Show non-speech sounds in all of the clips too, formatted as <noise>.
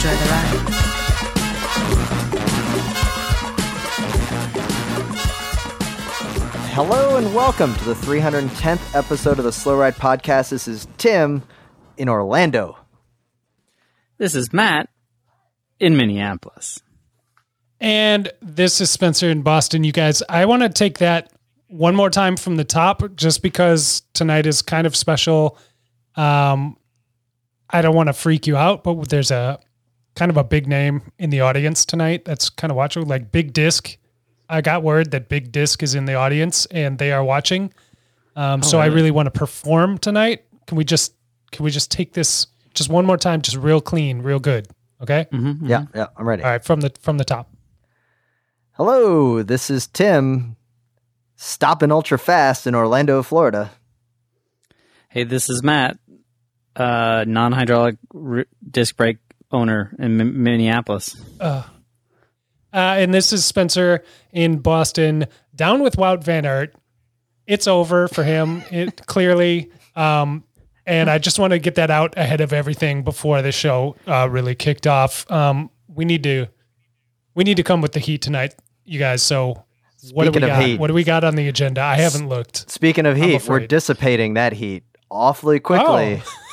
Enjoy the ride. Hello and welcome to the 310th episode of the Slow Ride Podcast. This is Tim in Orlando. This is Matt in Minneapolis. And this is Spencer in Boston, you guys. I want to take that one more time from the top just because tonight is kind of special. Um, I don't want to freak you out, but there's a kind of a big name in the audience tonight that's kind of watching, like Big Disc. I got word that Big Disc is in the audience and they are watching. Um, so I really? really want to perform tonight. Can we just can we just take this just one more time, just real clean, real good? Okay. Mm-hmm. Yeah, yeah, I'm ready. All right, from the from the top. Hello, this is Tim stopping ultra fast in Orlando, Florida. Hey, this is Matt, uh, non-hydraulic r- disc brake owner in M- Minneapolis. Uh, and this is Spencer in Boston, down with Wout Van Aert. It's over for him, <laughs> it clearly. Um, and I just want to get that out ahead of everything before the show uh, really kicked off. Um, we need to we need to come with the heat tonight, you guys. So what do Speaking we of got? heat. What do we got on the agenda? I haven't looked. Speaking of heat, we're dissipating that heat awfully quickly. Oh. <laughs>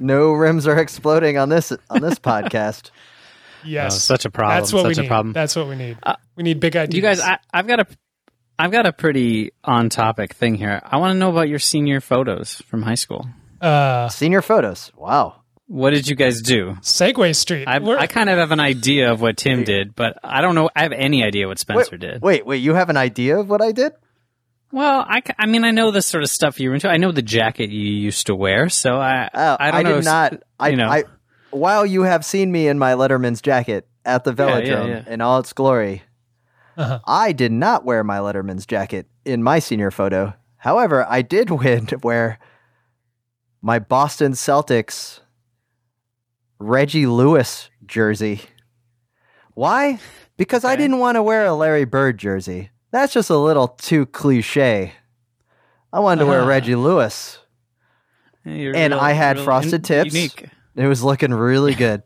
no rims are exploding on this on this <laughs> podcast. Yes, Oh, such a problem, That's what such we a need. problem. That's what we need. Uh, we need big ideas. You guys, I, I've got a, I've got a pretty on-topic thing here. I want to know about your senior photos from high school. uh, Senior photos. Wow. What did you guys do? Segway Street. I, We're- I kind of have an idea of what Tim did, but I don't know. I have any idea what Spencer Wait, did. wait, wait, you have an idea of what I did? Well, I, I mean, I know the sort of stuff you were into. I know the jacket you used to wear, so I, Oh, I don't know. did if- not. I, you know. I, while you have seen me in my Letterman's jacket at the Yeah, yeah, velodrome yeah. in all its glory, Uh-huh. I did not wear my Letterman's jacket in my senior photo. However, I did <laughs> win wear my Boston Celtics Reggie Lewis jersey. Why? Because I didn't want to wear a Larry Bird jersey. That's just a little too cliche. I wanted to wear Uh-huh. Reggie Lewis. You're and real- I had real frosted tips. Unique. It was looking really <laughs> good.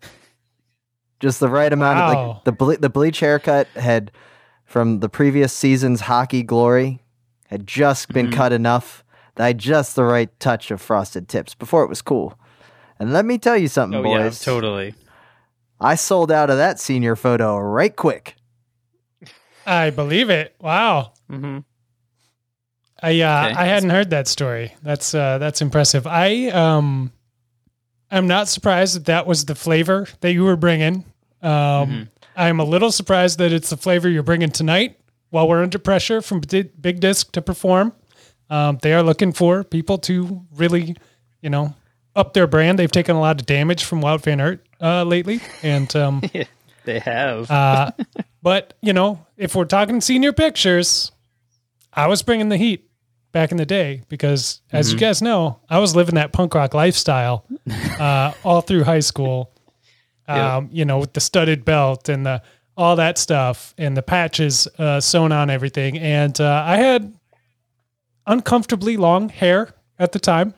Just the right amount of Wow. like the ble- the bleach haircut had from the previous season's hockey glory had just been Mhm. cut enough that I had just the right touch of frosted tips before it was cool. And let me tell you something, Oh yeah, boys. totally. I sold out of that senior photo right quick. I believe it. Wow. hmm I uh, Okay. I hadn't heard that story. That's uh, that's impressive. I um, I'm not surprised that that was the flavor that you were bringing. Um, Mhm. I'm a little surprised that it's the flavor you're bringing tonight while we're under pressure from Big Disc to perform. Um, they are looking for people to really, you know, up their brand. They've taken a lot of damage from Wout Van Aert uh, lately, and um, <laughs> They have. uh, <laughs> but you know, if we're talking senior pictures, I was bringing the heat back in the day because, as you guys know, I was living that punk rock lifestyle <laughs> uh, all through high school. Um, You know, with the studded belt and the all that stuff and the patches uh, sewn on everything, and uh, I had uncomfortably long hair at the time.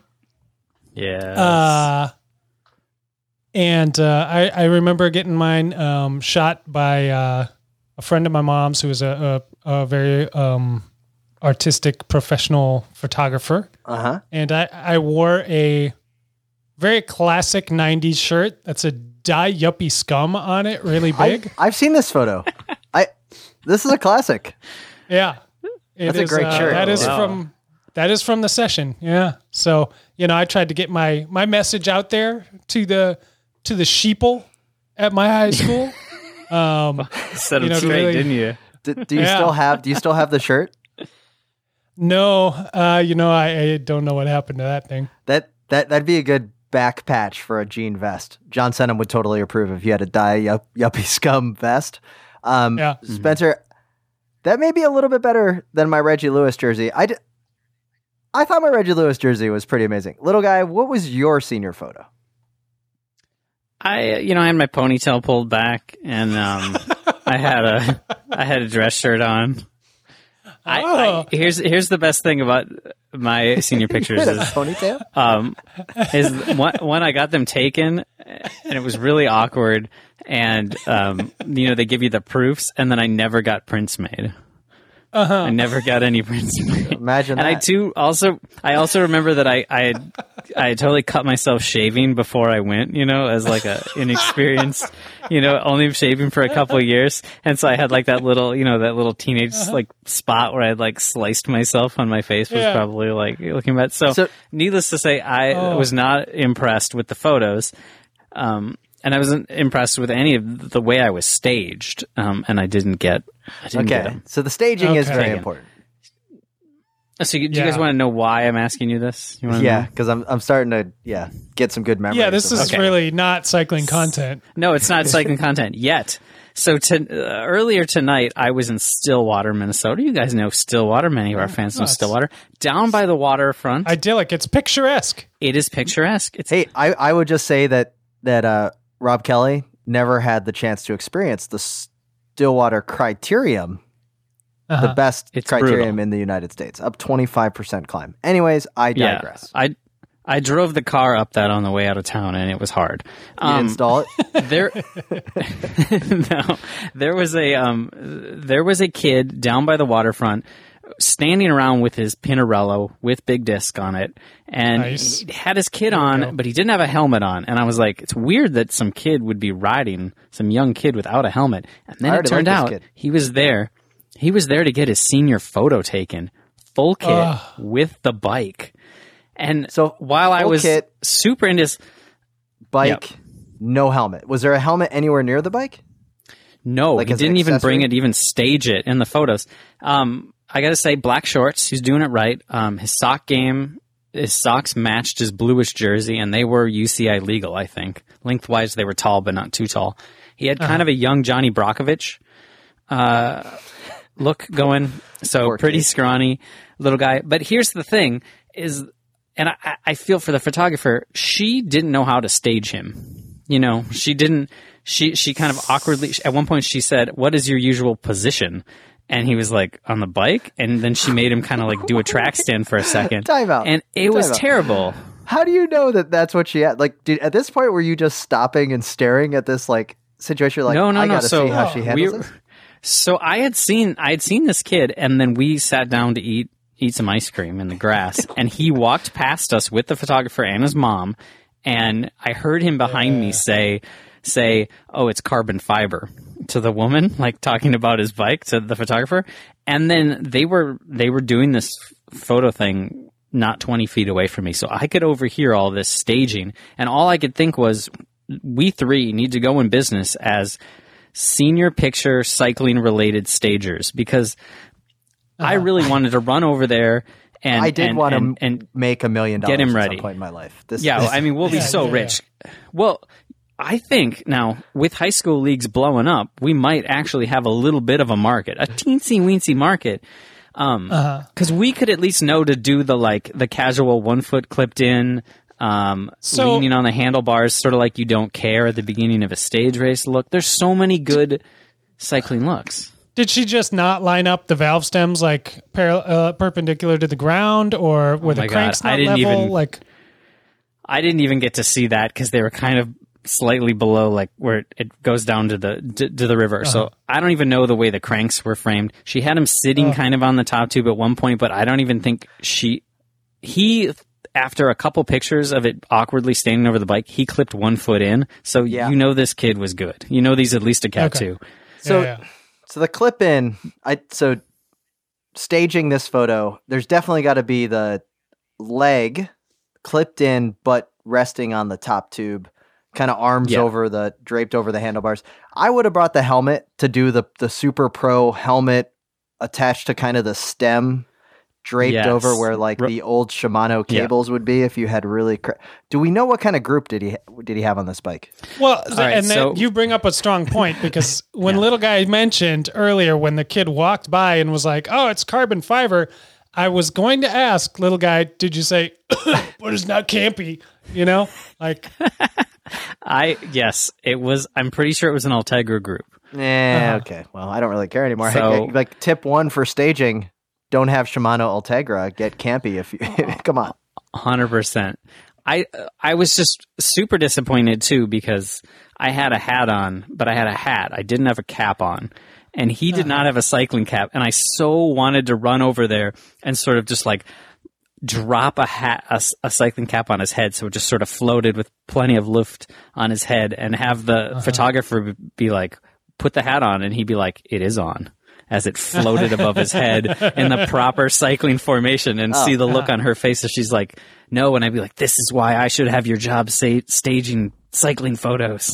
yeah. Uh, and uh, I, I remember getting mine um, shot by uh, a friend of my mom's who is a, a, a very um, artistic professional photographer. Uh huh. And I, I wore a very classic 90s shirt that's a die yuppie scum on it, really big. I've seen this photo. I this is a classic. Yeah. It That's a great uh, shirt. That is Wow. from that is from the session. Yeah. So, you know, I tried to get my my message out there to the to the sheeple at my high school. <laughs> um <laughs> Set you them know, straight, really- didn't you? Do, do you Yeah. still have do you still have the shirt? no, uh, you know, I, I don't know what happened to that thing. That that that'd be a good back patch for a jean vest. John Senham would totally approve if you had a die yup, yuppie <laughs> scum vest. Um, Yeah. Spencer, that may be a little bit better than my Reggie Lewis jersey. I, d- I thought my Reggie Lewis jersey was pretty amazing. Little guy, what was your senior photo? I, you know, I had my ponytail pulled back, and um, <laughs> I had a, I had a dress shirt on. I, Oh. I, here's here's the best thing about my senior <laughs> pictures is ponytail? um, is one, one I got them taken, and it was really awkward. And um, you know, they give you the proofs, and then I never got prints made. I never got any prints. Imagine And I that. too also I also remember that I I had I had totally cut myself shaving before I went, you know, as like a inexperienced, you know, only shaving for a couple of years, and so I had like that little, you know, that little teenage like spot where I had like sliced myself on my face was Yeah. probably like looking bad. So, So- needless to say, I Oh. was not impressed with the photos. Um, and I wasn't impressed with any of the way I was staged, um, and I didn't get. I didn't get Okay, 'em. so the staging is very important. So, you, do you guys want to know why I'm asking you this? You Yeah, because I'm I'm starting to yeah get some good memories. Yeah, this is. Okay. really not cycling content. No, it's not <laughs> cycling content yet. So to, uh, earlier tonight, I was in Stillwater, Minnesota. You guys know Stillwater. Many of our fans know Stillwater. Down by the waterfront, Idyllic. It's picturesque. it is picturesque. It's Hey, I, I would just say that that uh, Rob Kelly never had the chance to experience the Stillwater Criterium, the Uh-huh. best It's criterium brutal. in the United States, up 25% climb. Anyways, I yeah. digress. I I drove the car up that on the way out of town, and it was hard. You Um, install it? <laughs> there <laughs> no there was a um there was a kid down by the waterfront standing around with his pinarello with big disc on it and Nice. he had his kid on but he didn't have a helmet on and i was like it's weird that some kid would be riding some young kid without a helmet and I then it turned out kid. he was there he was there to get his senior photo taken full kit Ugh. with the bike and So, while i was kit. super into s- Bike, no helmet. Was there a helmet anywhere near the bike? No, Like he didn't even bring it, even stage it in the photos. Um, I got to say, black shorts. He's doing it right. Um, his sock game, his socks matched his bluish jersey, and they were UCI legal. I think lengthwise they were tall, but not too tall. He had Uh-huh. kind of a young Johnny Brockovich uh, look going, so Poor pretty kid. scrawny little guy. But here's the thing: is and I, I- I feel for the photographer, she didn't know how to stage him. You know, she didn't. She she kind of awkwardly. At one point, she said, "What is your usual position?" And he was like on the bike, and then she made him kind of like do a track stand for a second. <laughs> Time out. And it was out. terrible. How do you know that that's what she had? Like, did, at this point, were you just stopping and staring at this like situation? Like, no, no, I no. gotta So see how she handles we- this. So I had seen I had seen this kid, and then we sat down to eat eat some ice cream in the grass, <laughs> and he walked past us with the photographer and his mom, and I heard him behind me say say, "Oh, it's carbon fiber." To the woman, like talking about his bike to the photographer, and then they were they were doing this photo thing not 20 feet away from me. So I could overhear all this staging. And all I could think was, we three need to go in business as senior picture cycling related stagers because I really wanted to run over there and Uh-huh. I did and, want and, to and make a million dollars get him at ready. some point in my life. This, yeah, this- I mean, we'll be Yeah, so yeah, rich. Well, I think now with high school leagues blowing up, we might actually have a little bit of a market, a teensy weensy market. Um, Uh-huh. cause we could at least know to do the like the casual one foot clipped in, um, So- leaning on the handlebars, sort of like you don't care at the beginning of a stage race look. There's so many good cycling looks. Did she just not line up the valve stems like par- uh, perpendicular to the ground, or were Oh the God, cranks I not didn't level? even- like, I didn't even get to see that because they were kind of slightly below, like where it, it goes down to the to, to the river. So uh-huh. I don't even know the way the cranks were framed. She had him sitting uh. kind of on the top tube at one point, but I don't even think she he. After a couple pictures of it awkwardly standing over the bike, he clipped one foot in. So Yeah. you know this kid was good. You know these at least a cat Okay. two. So- yeah, yeah. So the clip in, I so staging this photo, there's definitely got to be the leg clipped in, but resting on the top tube, kind of arms Yeah. over the draped over the handlebars. I would have brought the helmet to do the the super pro helmet attached to kind of the stem draped Yes. over where like Ro- the old Shimano Yeah. cables would be if you had really. Cr- Do we know what kind of group did he did he have on this bike? Well, right, and then so- you bring up a strong point because <laughs> when little guy mentioned earlier when the kid walked by and was like, "Oh, it's carbon fiber," I was going to ask little guy, "Did you say, <coughs> but it's not campy?" You know, like I yes, it was. I'm pretty sure it was an Ultegra group. Yeah. Uh-huh. Okay. Well, I don't really care anymore. Hey, So- like tip one for staging: don't have Shimano Ultegra. Get campy if you <laughs> <laughs> come on. Hundred percent. I I was just super disappointed too because I had a hat on, but I had a hat. I didn't have a cap on, and he did uh-huh. not have a cycling cap. And I so wanted to run over there and sort of just like drop a hat, a, s- a cycling cap on his head, so it just sort of floated with plenty of lift on his head, and have the uh-huh. photographer be like, "Put the hat on," and he'd be like, "It is on." As it floated above his head <laughs> in the proper cycling formation, and oh, see the look on her face as she's like, "No," and I'd be like, "This is why I should have your job, say, staging cycling photos."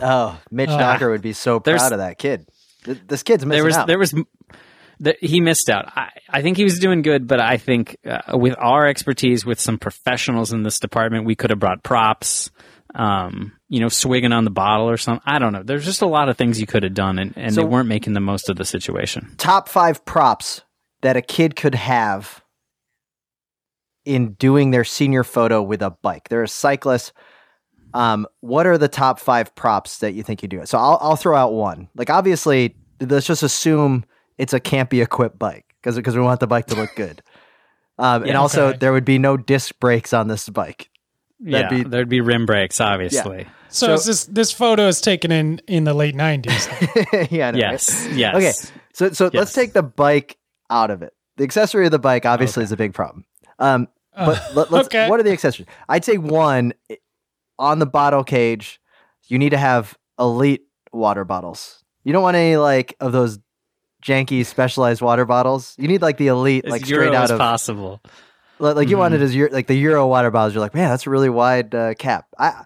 Oh, Mitch ah. Docker would be so proud of that kid. This kid's missing there was out. there was the, he missed out. I, I think he was doing good, but I think uh, with our expertise, with some professionals in this department, we could have brought props. Um, you know, swigging on the bottle or something. I don't know. There's just a lot of things you could have done, and, and So- they weren't making the most of the situation. top five props that a kid could have in doing their senior photo with a bike. They're a cyclist. Um, what are the top five props that you think you do? So I'll I'll throw out one. Like obviously, let's just assume it's a campy equipped bike because because we want the bike to look good. Um, and also, okay. there would be no disc brakes on this bike. yeah, be- there'd be rim brakes, obviously. so. So- is this this photo is taken in in the late nineties. <laughs> yeah. I know, right? Yes, yes. Okay, so so let's take the bike out of it. The accessory of the bike obviously is a big problem. Um, but let, us okay. what are the accessories? I'd say one on the bottle cage. You need to have elite water bottles. You don't want any like of those janky specialized water bottles. You need like the elite, As like Euro straight out as of possible. li- like you want Mm-hmm. it as your like the Euro water bottles. You're like, man, that's a really wide uh, cap. I,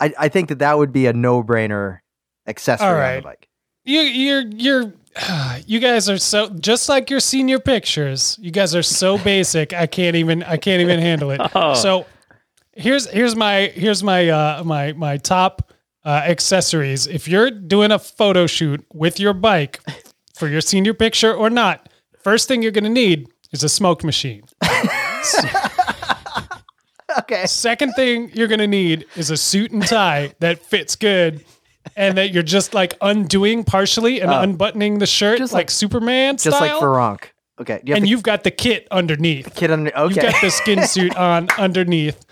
I I think that that would be a no brainer accessory All on the right. bike. you you're you're <sighs> you guys are so just like your senior pictures. You guys are so <laughs> basic. I can't even I can't even handle it. <laughs> Oh. So here's here's my here's my uh my my top uh, accessories. If you're doing a photo shoot with your bike for your senior picture or not, first thing you're going to need is a smoke machine. <laughs> Okay. Second thing you're going to need is a suit and tie that fits good. And that you're just like undoing partially and uh, unbuttoning the shirt. Just like, like- Superman Just like style. Feronk. Okay. You and the you've got the kit underneath. kid under. You've got the skin suit <laughs> on underneath,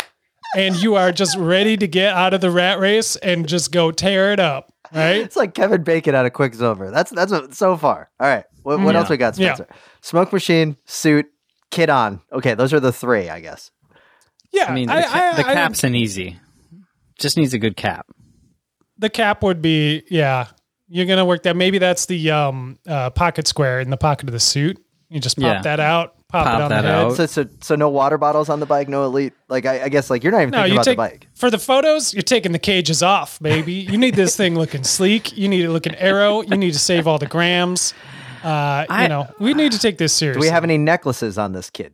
and you are just ready to get out of the rat race and just go tear it up. Right? It's like Kevin Bacon out of Quicksilver. That's that's what, so far. All right. What, what Yeah. else we got, Yeah. Spencer? Smoke machine, suit, kid on. Okay, those are the three, I guess. Yeah. I mean, the, I- ca- I- the I- cap's an easy. Just needs a good cap. the cap would be yeah. You're gonna work that. Maybe that's the um uh, pocket square in the pocket of the suit. You just pop Yeah. that out, pop, Pop it on that the head. out. So, so so no water bottles on the bike, no elite. Like I, I guess like you're not even No, thinking you about take the bike. for the photos. You're taking the cages off, baby. You need this thing looking sleek. You need it looking arrow. You need to save all the grams. Uh, I- you know, we need to take this serious. Do we have any necklaces on this kid?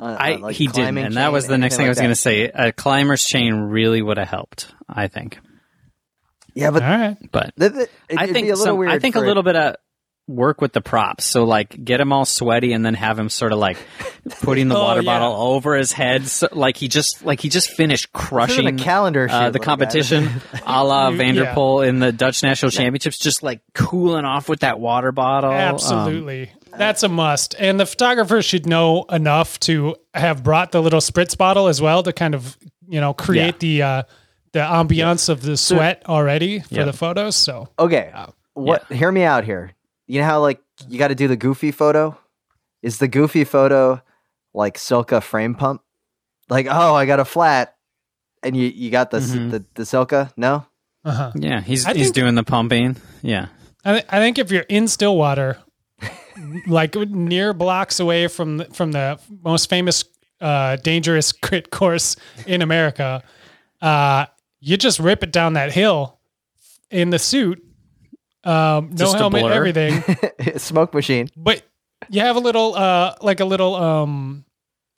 Uh, I uh, like he didn't, and that was the next anything thing I was going to say. A climber's chain really would have helped. I think, Yeah, but All right. but th- th- it, I think be a little some, weird. I think a for- little bit of work with the props. So like get him all sweaty and then have him sort of like putting the <laughs> Oh, water yeah. bottle over his head, so, like he just like he just finished This isn't crushing a calendar uh, the little competition, a la <laughs> You- van der Poel in the Dutch National Championships, just like cooling off with that water bottle. Um, Absolutely. That's a must. And the photographer should know enough to have brought the little spritz bottle as well to kind of, you know, create the uh the ambiance of the sweat already for Yeah. the photos. So Okay. What? Hear me out here. You know how like you got to do the goofy photo? Is the goofy photo like Silca frame pump? Like, oh, I got a flat, and you you got the Mhm. the, the Silca? No. uh-huh. yeah, he's I he's think- doing the pumping. Yeah, I, th- I think if you're in Stillwater, <laughs> like near blocks away from the, from the most famous uh, dangerous <laughs> crit course in America, uh, you just rip it down that hill in the suit, um, no Just a helmet, everything. <laughs> Smoke machine. But you have a little uh like a little um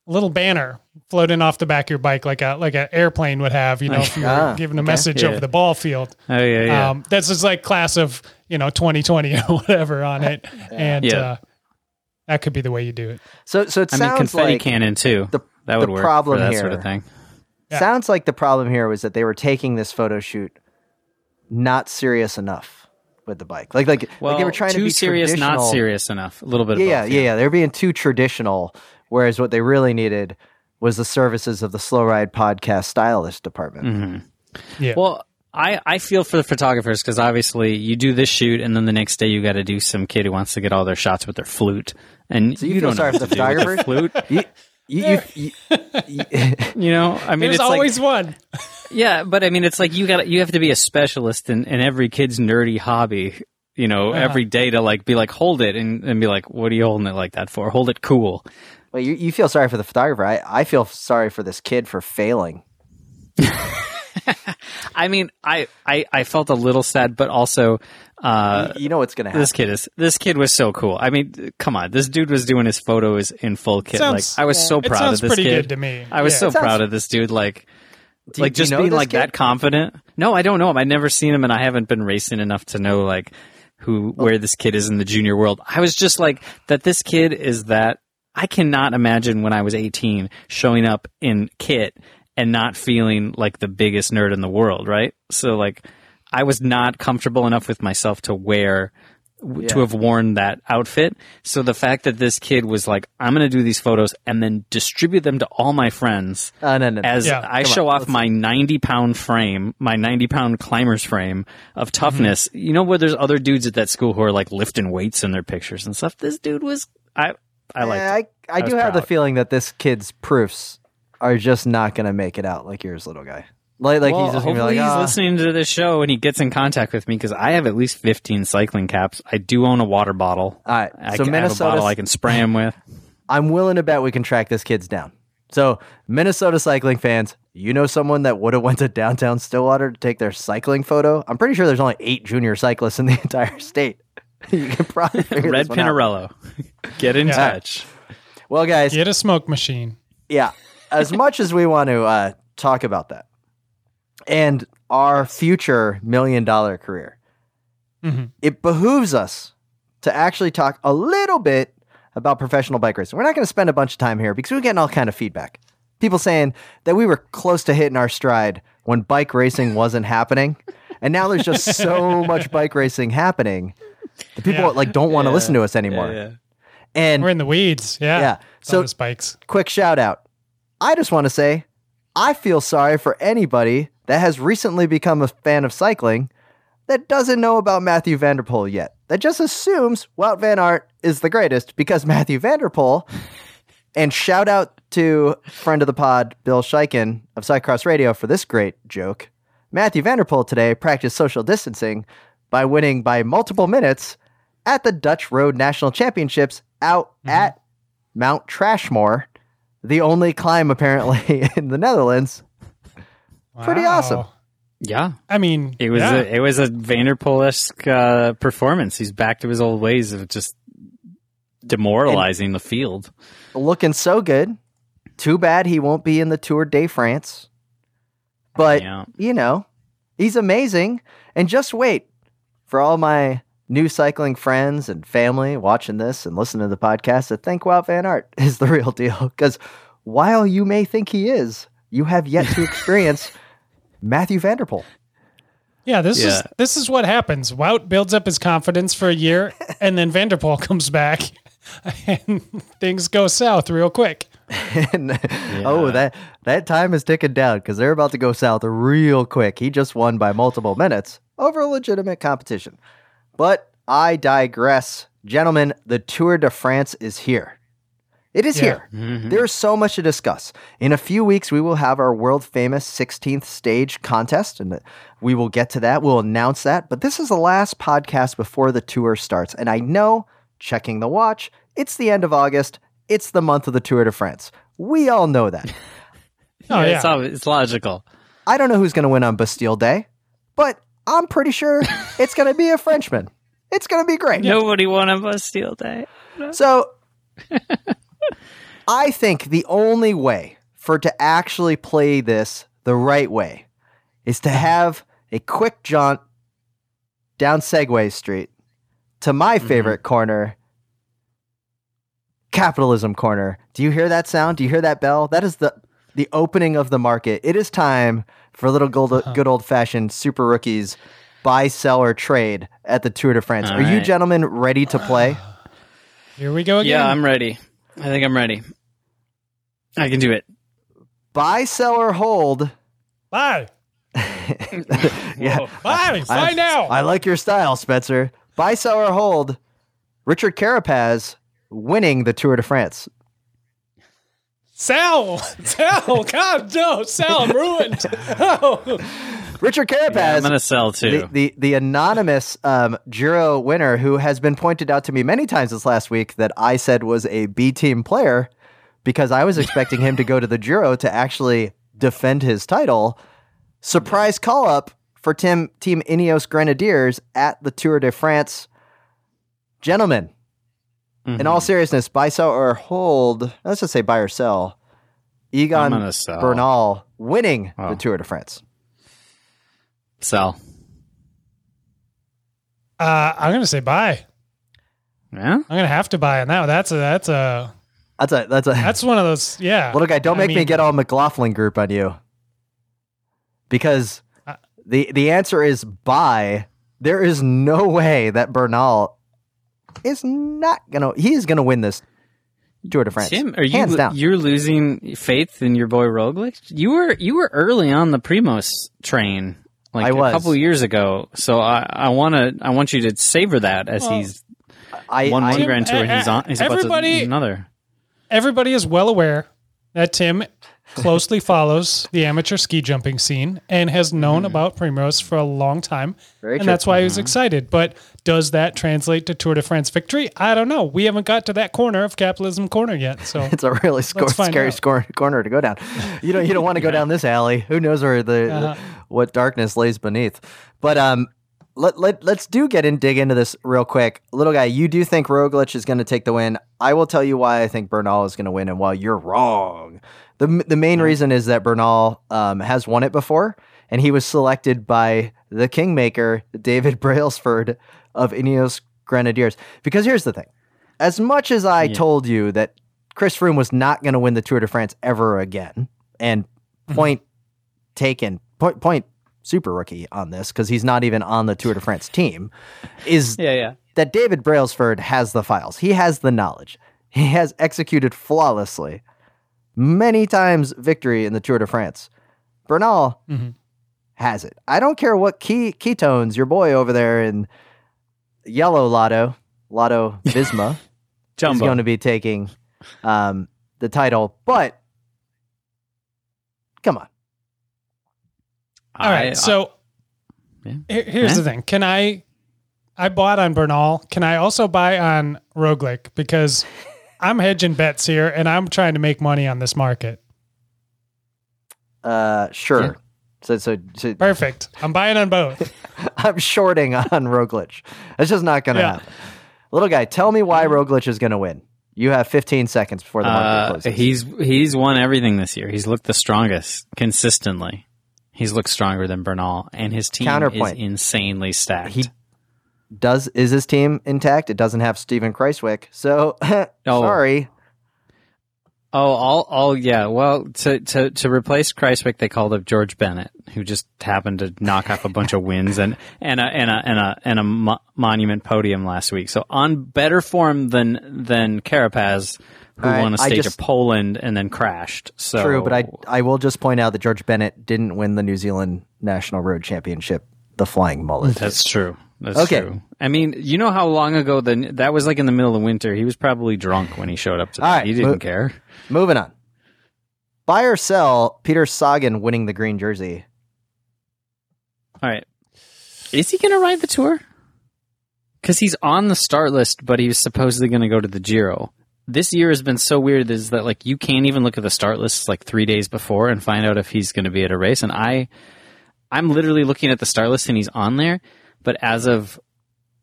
little banner floating off the back of your bike like a like an airplane would have, you know, if you're <laughs> Ah, giving a okay. message Yeah. over the ball field. Oh yeah, yeah. Um that's just like class of, you know, 2020 <laughs> or whatever on it. And Yeah. uh that could be the way you do it. So so it I mean, sounds confetti like cannon too. the- that would the work problem for that sort of thing. Yeah. sounds like the problem here was that they were taking this photo shoot not serious enough with the bike. Like like, Well, like they were trying too to be serious, not serious enough. A little bit. Of Yeah, both, yeah, yeah. They're being too traditional, whereas what they really needed was the services of the Slow Ride Podcast Stylist Department. Mm-hmm. Yeah. Well, I, I feel for the photographers because obviously you do this shoot and then the next day you got to do some kid who wants to get all their shots with their flute and So you you, don't sorry know for what the to do with your photographers? flute. You, you, you, you, you- <laughs> You know, I mean, There's it's always like one. Yeah, but I mean, it's like you got you have to be a specialist in, in every kid's nerdy hobby. You know, Uh-huh. every day to like be like hold it and, and be like, what are you holding it like that for? Hold it cool. well, you, you feel sorry for the photographer. I, I feel sorry for this kid for failing. <laughs> I mean, I, I, I felt a little sad, but also, uh, you know what's going to happen. this kid is this kid was so cool. I mean, come on, this dude was doing his photos in full kit. Sounds- like I was so proud sounds of this pretty kid. good to me. I was Yeah. so sounds- proud of this dude. Like, Do like do you just know being like kid? that confident. No, I don't know him. I've never seen him, and I haven't been racing enough to know like who oh. where this kid is in the junior world. I was just like that. This kid is that. I cannot imagine when I was 18 showing up in kit and not feeling like the biggest nerd in the world, right? So like I was not comfortable enough with myself to wear w to have worn that outfit. So the fact that this kid was like I'm going to do these photos and then distribute them to all my friends Uh, no, no, no. as Yeah. I Come show on, off my 90 pound frame, my 90 pound climber's frame of toughness. You know where there's other dudes at that school who are like lifting weights in their pictures and stuff. This dude was I I like Yeah, I, I, I do was have the feeling that this kid's proofs are just not going to make it out like yours, little guy. Like, like well, he's just hopefully be like, he's "Ah." listening to this show and he gets in contact with me because I have at least 15 cycling caps. I do own a water bottle. All right, I so can- I have a bottle Minnesota, I can spray him with. <laughs> I'm willing to bet we can track this kid's down. So Minnesota cycling fans, you know someone that would have went to downtown Stillwater to take their cycling photo? I'm pretty sure there's only eight junior cyclists in the <laughs> entire state. <laughs> you can probably Red this one out. Pinarello. Get in Yeah. touch. Well, guys, Get a smoke machine. yeah, as much as we want to uh, talk about that and our future million dollar career, Mhm. it behooves us to actually talk a little bit about professional bike racing. We're not going to spend a bunch of time here because we're getting all kind of feedback. People saying that we were close to hitting our stride when bike racing wasn't happening, and now there's just so <laughs> much bike racing happening that people Yeah. like don't want to Yeah. listen to us anymore. Yeah. And We're in the weeds. Yeah. Yeah. So- So spikes. quick shout out. I just want to say I feel sorry for anybody that has recently become a fan of cycling that doesn't know about Matthew van der Poel yet. That just assumes Wout Van Aert is the greatest because <laughs> Matthew van der Poel. And shout out to friend of the pod, Bill Schieken of Cyclocross Radio for this great joke. Matthew van der Poel today practiced social distancing by winning by multiple minutes at the Dutch Road National Championships out mm-hmm. at Mount Trashmore, the only climb apparently <laughs> in the Netherlands. Pretty awesome. Yeah. I mean, It was yeah. a, it was a van der Poel esque uh, performance. He's back to his old ways of just demoralizing the field. Looking so good. Too bad he won't be in the Tour de France. But, Yeah. you know, he's amazing. And just wait for all my new cycling friends and family watching this and listening to the podcast to think Wout Van Aert <laughs> is the real deal. Because while you may think he is, you have yet to experience <laughs> Matthew van der Poel. Yeah, this is this is what happens. Wout builds up his confidence for a year, <laughs> and then van der Poel comes back, and things go south real quick. And, Oh, that that time is ticking down because they're about to go south real quick. He just won by multiple minutes over a legitimate competition. But I digress. Gentlemen, the Tour de France is here. It is Yeah. here. Mm-hmm. There's so much to discuss. In a few weeks, we will have our world famous 16th stage contest, and we will get to that. We'll announce that. But this is the last podcast before the tour starts. And I know, checking the watch, it's the end of August. It's the month of the Tour de France. We all know that. <laughs> Oh yeah, It's, it's logical. I don't know who's going to win on Bastille Day, but I'm pretty sure it's going to be a Frenchman. It's going to be great. Nobody won a Bastille Day. So I think the only way for to actually play this the right way is to have a quick jaunt down Segway Street to my mm-hmm. favorite corner, Capitalism Corner. Do you hear that sound? Do you hear that bell? That is the the opening of the market. It is time for a little uh-huh. good, good old fashioned super rookies buy, sell, or trade at the Tour de France. All Are you gentlemen ready to play? <sighs> Here we go again. Yeah, I'm ready. I think I'm ready. I can do it. buy, sell, or hold. Buy. <laughs> Yeah, Bye. Bye now. I like your style, Spencer. Buy, sell, or hold. Richard Carapaz winning the Tour de France. Sal. <laughs> Sal. God, no. Sal, I'm ruined. <laughs> Oh. Richard Carapaz, Yeah, I'm gonna sell too. the, the the anonymous um, Giro winner, who has been pointed out to me many times this last week that I said was a B team player because I was <laughs> expecting him to go to the Giro to actually defend his title. Surprise call up for Tim Team Ineos Grenadiers at the Tour de France. Gentlemen, in Mhm. all seriousness, buy, sell, or hold. Let's just say buy or sell. Egan sell. Bernal winning Oh. the Tour de France. sell. Uh, I'm gonna say buy. Yeah. I'm gonna have to buy on that. That's a that's a That's a that's a that's one of those. Yeah. little guy. Don't I make me get all McLaughlin group on you, because Uh, the the answer is buy. There is no way that Bernal is not gonna. He's gonna win this Tour de France. Tim, are you hands down? you're losing faith in your boy Roglic? You were you were early on the Primož train, like I was. a couple years ago. So I, I want to I want you to savor that as Well, he's I, won I- one Tim, Grand Tour. uh, He's on. He's about everybody- to another. Everybody is well aware that Tim closely <laughs> follows the amateur ski jumping scene and has known about Primož for a long time. Very and true. that's why he was excited. But does that translate to Tour de France victory? I don't know. We haven't got to that corner of capitalism corner yet. So <laughs> It's a really sco- scary score- corner to go down. You don't you don't want to go down this alley. Who knows where the Uh-huh. what darkness lays beneath? But um, let let let's do get in dig into this real quick, little guy. You do think Roglic is going to take the win? I will tell you why I think Bernal is going to win, and while you're wrong, the the main reason is that Bernal um, has won it before, and he was selected by the kingmaker David <laughs> Brailsford of Ineos Grenadiers. Because here's the thing: as much as I Yeah. told you that Chris Froome was not going to win the Tour de France ever again, and point taken, point point super rookie on this because he's not even on the Tour de France team, is <laughs> Yeah, yeah. that David Brailsford has the files. He has the knowledge. He has executed flawlessly many times victory in the Tour de France. Bernal Mhm. has it. I don't care what key ketones your boy over there in yellow lotto, lotto <laughs> Visma is going to be taking um, the title, but come on. all right. I- so Yeah. here's Yeah. the thing. Can I I bought on Bernal. Can I also buy on Roglic? Because I'm hedging bets here and I'm trying to make money on this market. Uh, sure. Yeah. So, so, so Perfect. I'm buying on both. <laughs> I'm shorting on Roglic. It's just not going to Yeah. happen. Little guy, tell me why Roglic is going to win. You have 15 seconds before the market Uh, closes. he's he's won everything this year. He's looked the strongest consistently. He's looked stronger than Bernal, and his team Counterpoint. is insanely stacked. He does is his team intact? It doesn't have Stephen Kruijswijk. So <laughs> Oh. sorry. Oh, all, all, yeah. Well, to to to replace Kruijswijk, they called up George Bennett, who just happened to knock off a bunch of wins and and a and a and a and a mo- monument podium last week. So on better form than than Carapaz, who won a stage just- of Poland and then crashed. So True, but I I will just point out that George Bennett didn't win the New Zealand National Road Championship, the flying mullet. That's true. That's Okay. true. I mean, you know how long ago the that was like in the middle of winter. He was probably drunk when he showed up to that. Right, he didn't mo- care. Moving on. Buy or sell Peter Sagan winning the green jersey. All right. Is he going to ride the tour? Because he's on the start list, but he was supposedly going to go to the Giro. This year has been so weird is that like you can't even look at the start list like three days before and find out if he's going to be at a race. And I, I'm literally looking at the start list and he's on there, but as of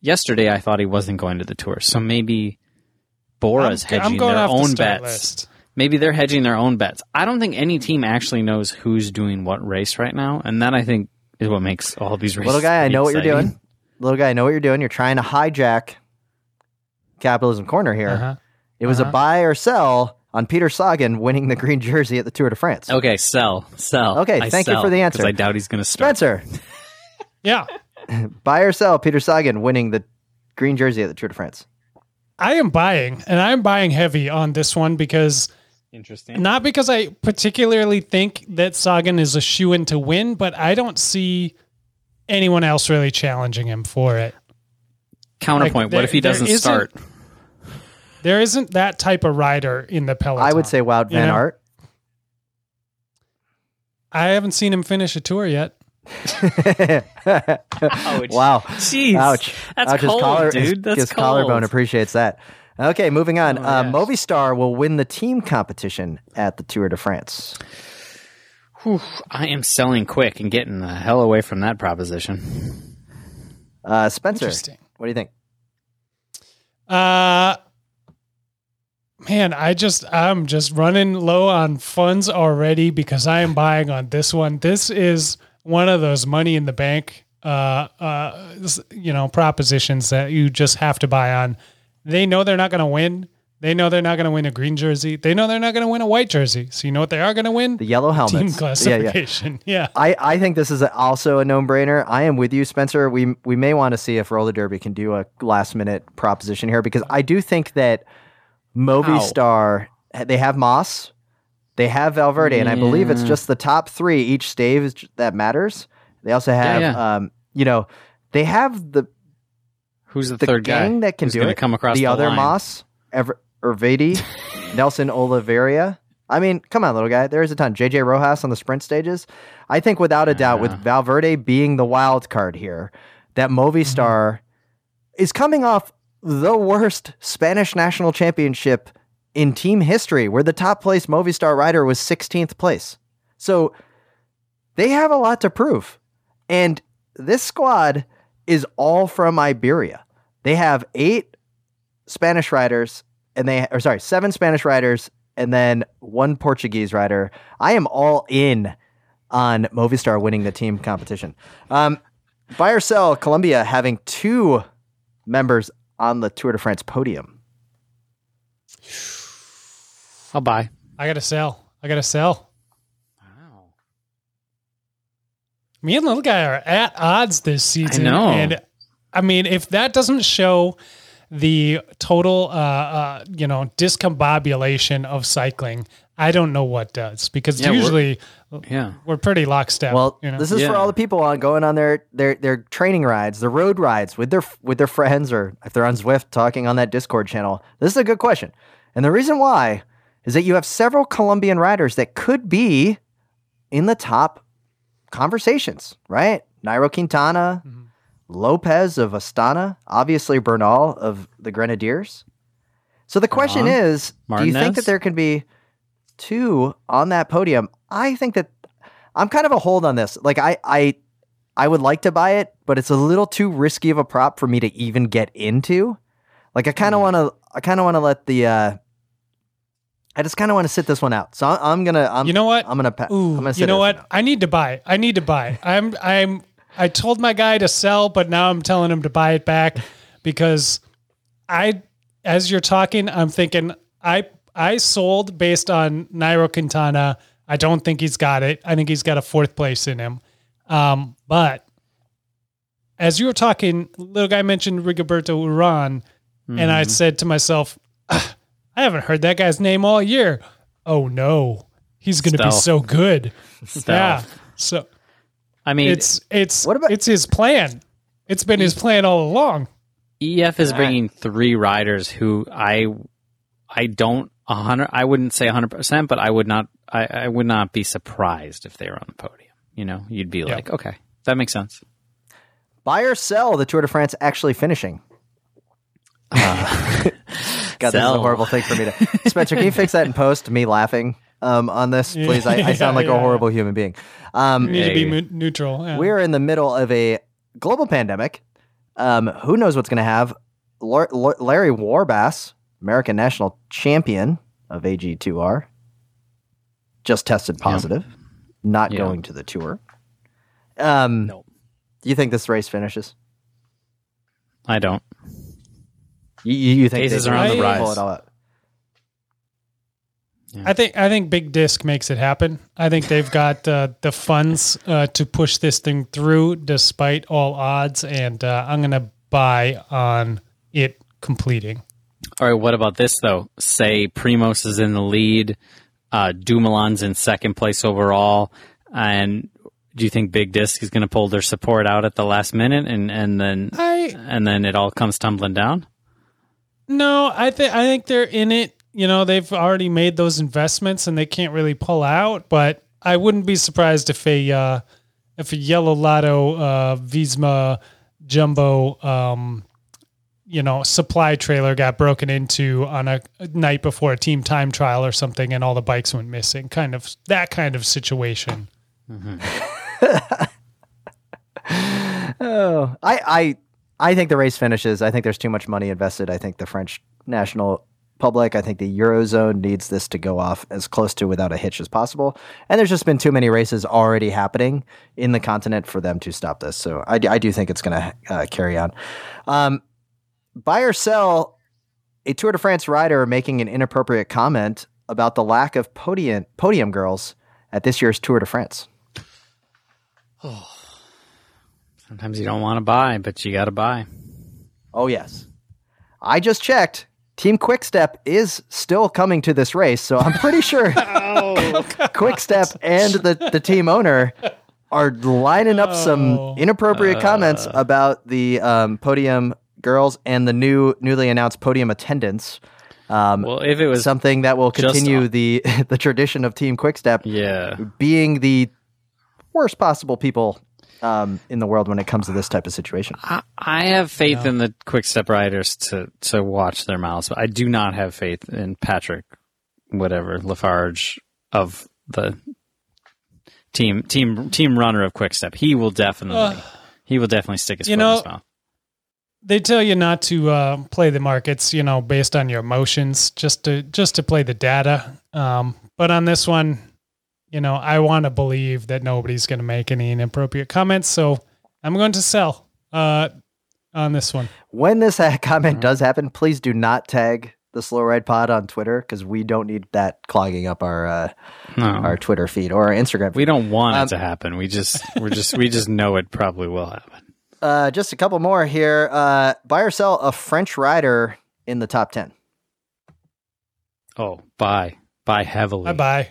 yesterday I thought he wasn't going to the tour. So maybe Bora's I'm, I'm hedging going their off the own bets. list. Maybe they're hedging their own bets. I don't think any team actually knows who's doing what race right now, and that I think is what makes all these races. Little guy, I pretty know what you're doing. Little guy, I know what you're doing. You're trying to hijack capitalism corner here. Uh-huh. It was a Uh-huh. buy or sell on Peter Sagan winning the green jersey at the Tour de France. Okay, sell, sell. Okay, I thank you for the answer. I doubt he's going to start. Spencer, Yeah, <laughs> <laughs> buy or sell Peter Sagan winning the green jersey at the Tour de France. I am buying, and I'm buying heavy on this one because Interesting. not because I particularly think that Sagan is a shoe in to win, but I don't see anyone else really challenging him for it. Counterpoint: Like, What if he doesn't start? There isn't that type of rider in the peloton. I would say Wout you Van know? Aert. I haven't seen him finish a tour yet. <laughs> wow. Jeez, Ouch. That's Ouch. His cold, collar- dude. his- That's his cold. collarbone appreciates that. Okay, moving on. Oh, uh, yes. Movistar will win the team competition at the Tour de France. Whew, I am selling quick and getting the hell away from that proposition. Uh, Spencer, what do you think? Uh man, I just I'm just running low on funds already because I am buying on this one. This is one of those money in the bank uh uh you know propositions that you just have to buy on. They know they're not going to win. They know they're not going to win a green jersey. They know they're not going to win a white jersey. So you know what they are going to win? The yellow helmets. Team Yeah, yeah. classification. <laughs> Yeah. I, I think this is also a no-brainer. I am with you, Spencer. We we may want to see if Roller Derby can do a last-minute proposition here because I do think that Movistar they have Mas, they have Valverde, and I believe it's just the top three each stage that matters. They also have, yeah. um, you know, they have the Who's the, the third gang guy that can who's do it. come across the, the, other line? Mas, Ever Erviti, <laughs> Nelson Oliveira. I mean, come on, little guy. There's a ton. JJ Rojas on the sprint stages. I think without a doubt, with Valverde being the wild card here, that Movistar is coming off the worst Spanish national championship in team history, where the top place Movistar rider was 16th place. So they have a lot to prove. And this squad is all from Iberia. They have eight Spanish riders, and they, or sorry, seven Spanish riders, and then one Portuguese rider. I am all in on Movistar winning the team competition. Um, buy or sell Colombia having two members on the Tour de France podium. I'll buy. I got to sell. I got to sell. Wow. Me and little guy are at odds this season. know. And I mean, if that doesn't show the total, uh, uh, you know, discombobulation of cycling, I don't know what does. Because Yeah, we're- usually Yeah. we're, pretty lockstep. Well, you know? this is for all the people on going on their, their their training rides, the road rides with their with their friends, or if they're on Zwift talking on that Discord channel. This is a good question, and the reason why is that you have several Colombian riders that could be in the top conversations, right? Nairo Quintana, Mm-hmm. Lopez of Astana, obviously Bernal of the Grenadiers. So the question Bernal? is, do you think that there can be two on that podium? I think that I'm kind of a hold on this. Like I I I would like to buy it, but it's a little too risky of a prop for me to even get into. Like I kind of want to I kind of want to let the uh I just kind of want to sit this one out. So I'm, I'm gonna I'm You know what? I'm gonna pa- Ooh, I'm gonna sit you know what? out. I need to buy. I need to buy. <laughs> I'm I'm I told my guy to sell, but now I'm telling him to buy it back because I as you're talking, I'm thinking I I sold based on Nairo Quintana. I don't think he's got it. I think he's got a fourth place in him. Um, but as you were talking, little guy mentioned Rigoberto Uran, and Mm-hmm. I said to myself, "Ah, I haven't heard that guy's name all year. Oh no, he's going to be so good. Yeah. So I mean, it's it's What about- it's his plan. It's been his plan all along. EF is bringing three riders who I I don't a hundred. I wouldn't say hundred percent, but I would not. I, I would not be surprised if they were on the podium. You know, you'd be like, okay, that makes sense. Buy or sell the Tour de France actually finishing. Uh, <laughs> God, this is a horrible thing for me to. <laughs> Spencer, can you fix that in post? Me laughing um, on this, please. I, I sound Yeah, like a <laughs> yeah. horrible human being. Um, You need to be Hey. neutral. Yeah. We're in the middle of a global pandemic. Um, who knows what's going to have? Lar- Lar- Larry Warbasse, American national champion of AG2R, just tested positive, not Yeah. going to the tour. Um, No. Do you think this race finishes? I don't. You, you you think Cases they are on the rise. Pull it all out? I think I think Big Disc makes it happen. I think they've <laughs> got uh, the funds uh, to push this thing through despite all odds, and uh, I'm going to buy on it completing. All right, what about this though? Say Primož is in the lead, uh, Dumoulin's in second place overall, and do you think Big Disc is going to pull their support out at the last minute, and and then I and then it all comes tumbling down? No, I think I think they're in it. You know, they've already made those investments, and they can't really pull out. But I wouldn't be surprised if a uh, if a Yellow Lotto uh, Visma Jumbo um, you know, supply trailer got broken into on a, a night before a team time trial or something, and all the bikes went missing. Kind of that kind of situation. <laughs> Oh, I, I, I think the race finishes. I think there's too much money invested. I think the French national public, I think the Eurozone needs this to go off as close to without a hitch as possible. And there's just been too many races already happening in the continent for them to stop this. So I, I do think it's going to uh, carry on. Um, buy or sell a Tour de France rider making an inappropriate comment about the lack of podium podium girls at this year's Tour de France. Sometimes you don't want to buy, but you got to buy. Oh yes, I just checked. Team Quickstep is still coming to this race, so I'm pretty sure <laughs> <laughs> Quickstep and the, the team owner are lining up Oh. some inappropriate comments about the um, podium girls and the new newly announced podium attendance. Um, Well, if it was something that will continue on- the <laughs> the tradition of Team Quickstep yeah, being the worst possible people um, in the world when it comes to this type of situation. I, I have faith in the quick step riders to to watch their mouths, but I do not have faith in Patrick, whatever Lafarge of the team team team runner of quick step. He will definitely he will definitely stick his You foot know- in his mouth. They tell you not to uh, play the markets, you know, based on your emotions, just to just to play the data. Um, but on this one, you know, I want to believe that nobody's going to make any inappropriate comments, so I'm going to sell uh, on this one. When this ha- <laughs> comment does happen, please do not tag the Slow Ride Pod on Twitter because we don't need that clogging up our uh, No, our Twitter feed or our Instagram. we don't want Um, it to happen. We just we're just we just know it probably will happen. Uh, just a couple more here. Uh, buy or sell a French rider in the top ten. Oh, buy buy heavily. I buy.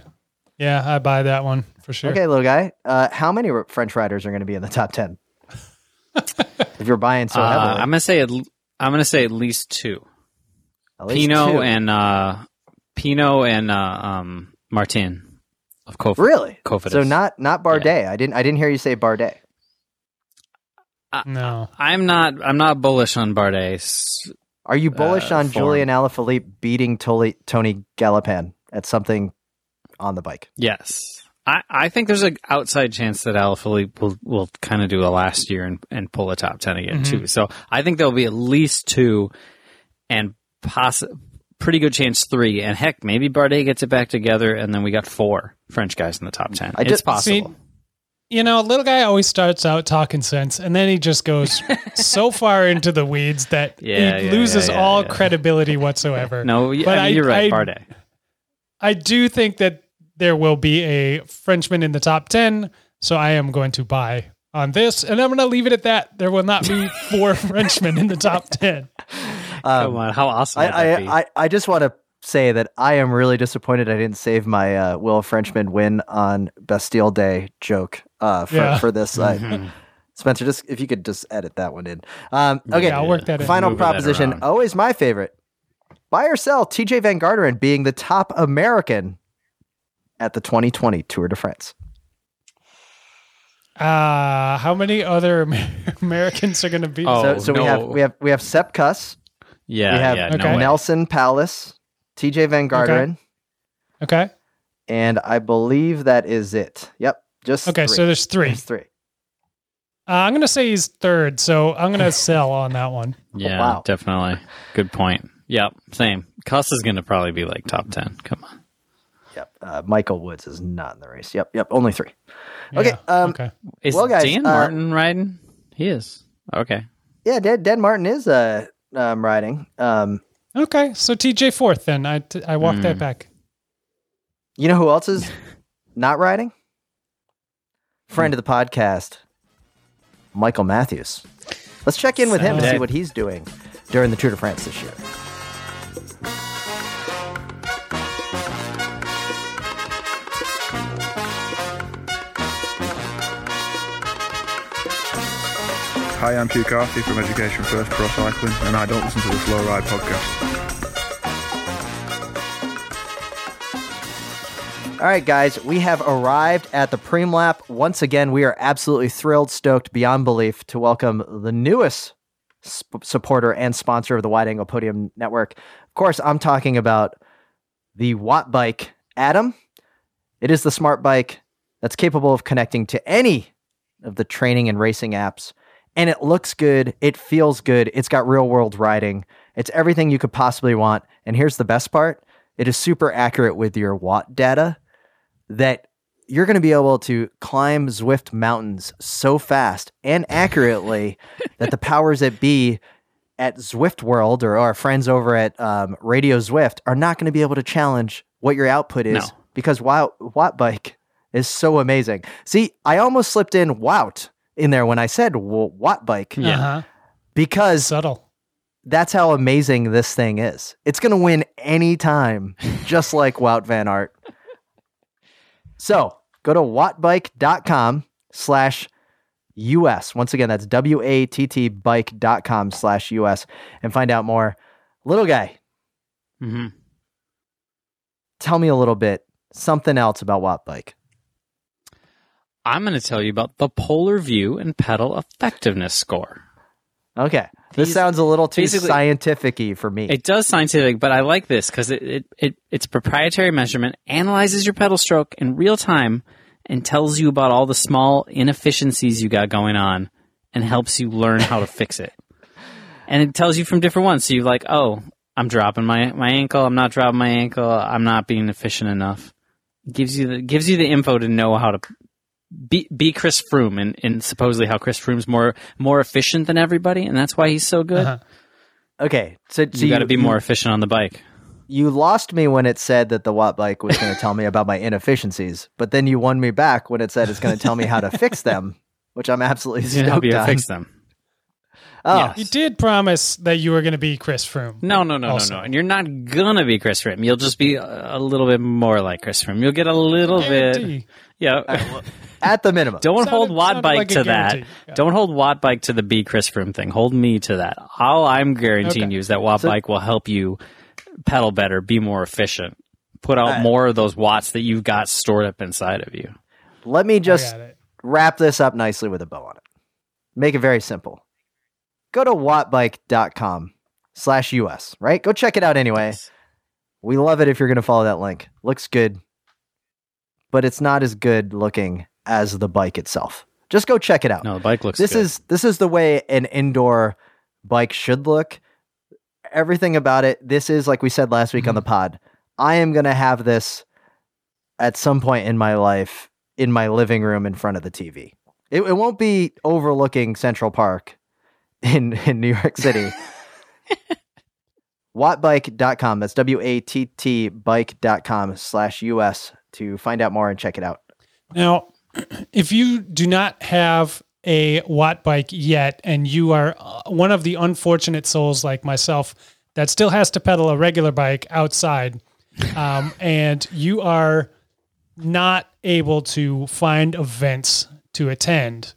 Yeah, I buy that one for sure. Okay, little guy. Uh, how many French riders are going to be in the top ten? <laughs> if you're buying so Uh, heavily, I'm gonna say at, l- I'm gonna say at least two. at least Pinot two. and uh, Pinot and uh, um, Martin of Kof. really. Cofidis. So not not Bardet. I didn't I didn't hear you say Bardet. No. I'm not. I'm not bullish on Bardet. Are you bullish Uh, on form. Julian Alaphilippe beating Toli- Tony Gallopin at something on the bike? Yes, I, I think there's an outside chance that Alaphilippe will will kind of do a last year and, and pull a top ten again too. Mm-hmm. So I think there'll be at least two, and poss- pretty good chance three. And heck, maybe Bardet gets it back together, and then we got four French guys in the top ten. I it's just- possible. See, you know, a little guy always starts out talking sense, and then he just goes <laughs> so far into the weeds that Yeah, he yeah, loses yeah, yeah, all yeah. credibility whatsoever. no, But I mean, you're right, I- Bardet. I do think that there will be a Frenchman in the top 10, so I am going to buy on this, and I'm going to leave it at that. There will not be <laughs> four Frenchmen in the top 10. Come on, how awesome would I, be? I, I, I just want to say that I am really disappointed I didn't save my uh, Will Frenchman win on Bastille Day joke uh, for, Yeah. for this. I- Mm-hmm. <laughs> Spencer, just if you could just edit that one in. Um, okay, Yeah, I'll work that in. final Moving that proposition. around. Always my favorite. Buy or sell Tejay Van Garderen being the top American at the 2020 Tour de France. Uh, how many other <laughs> Americans are going to be? Oh, so so we have no. we have we have Sepp Kuss, yeah, we have yeah, Okay. no. Neilson Powless, Tejay Van Garderen, Okay. and I believe that is it. Yep, just Okay, three. so there's three. There's three. Uh, I'm gonna say he's third, so I'm gonna <laughs> sell on that one. Yeah, wow. definitely. Good point. Yep, same. Kuss is going to probably be like top 10. Come on. Yep. Uh, Michael Woods is not in the race. Yep. Yep. Only three. Okay. Yeah, Um, okay. Is Well, guys, Dan uh, Martin riding? He is. Okay. Yeah. Dan, Dan Martin is uh, um, riding. Um, Okay, so Tejay fourth then. I t- I walk Hmm. that back. you know who else is <laughs> not riding? Friend of the podcast, Michael Matthews. Let's check in with him and see what he's doing during the Tour de France this year. Hi, I'm Hugh Carthy from Education First Pro Cycling, and I don't listen to the Slow Ride podcast. All right, guys, we have arrived at the Preem Lap. Once again, we are absolutely thrilled, stoked beyond belief to welcome the newest sp- supporter and sponsor of the Wide Angle Podium Network. Of course, I'm talking about the Watt Bike Atom. It is the smart bike that's capable of connecting to any of the training and racing apps. And it looks good. It feels good. It's got real world riding. It's everything you could possibly want. And here's the best part it is super accurate with your watt data that you're going to be able to climb Zwift mountains so fast and accurately <laughs> that the powers that be at Zwift World or our friends over at um, Radio Zwift are not going to be able to challenge what your output is No. because Watt, Watt Bike is so amazing. See, I almost slipped in Wout in there when I said w- Watt Bike Yeah. Uh-huh. because Subtle. that's how amazing this thing is. It's going to win any time, <laughs> just like Wout Van Aert. So go to wattbike.com slash US. Once again, that's W-A-T-T bike.com slash US and find out more. Little guy, mm-hmm. tell me a little bit, something else about Watt Bike. I'm going to tell you about the Polar View and Pedal Effectiveness Score. Okay. This sounds a little too scientific-y for me. It does scientific, but I like this because it, it, it it's proprietary measurement, analyzes your pedal stroke in real time, and tells you about all the small inefficiencies you got going on, and helps you learn how to fix it. <laughs> And it tells you from different ones. So you're like, oh, I'm dropping my, my ankle. I'm not dropping my ankle. I'm not being efficient enough. It gives you the gives you the info to know how to be be Chris Froome, and, and supposedly how Chris Froome's more more efficient than everybody, and that's why he's so good. Uh-huh. okay. So, so you got to be more efficient on the bike. you lost me when it said that the Watt bike was going to tell me about my inefficiencies, but then you won me back when it said it's going to tell me how to fix them, which I'm absolutely He's gonna help you on. fix them. Oh, Yeah. You did promise that you were going to be Chris Froome. No, no, no, Also. no, no. And you're not gonna be Chris Froome. You'll just be a, a little bit more like Chris Froome. You'll get a little bit. Guarantee. Yeah. At the minimum. Don't Sounded- hold Watt sounded Bike like to that. Yeah. Don't hold Watt Bike to the B Chris Froome thing. Hold me to that. All I'm guaranteeing Okay. you is that Watt So- Bike will help you pedal better, be more efficient, put out Alright. more of those watts that you've got stored up inside of you. Let me just wrap this up nicely with a bow on it. Make it very simple. Go to wattbike.com slash US, right? Go check it out anyway. We love it if you're going to follow that link. Looks good, but it's not as good looking as the bike itself. Just go check it out. No, the bike looks this good. is this is the way an indoor bike should look. Everything about it. This is like we said last week on Mm-hmm. the pod. I am gonna have this at some point in my life in my living room in front of the TV. It, it won't be overlooking Central Park <laughs> in in New York City. <laughs> Wattbike.com. That's W A T T bike.com slash US to find out more and check it out. Now, if you do not have a Watt bike yet, and you are uh, one of the unfortunate souls like myself that still has to pedal a regular bike outside, <laughs> um, and you are not able to find events to attend,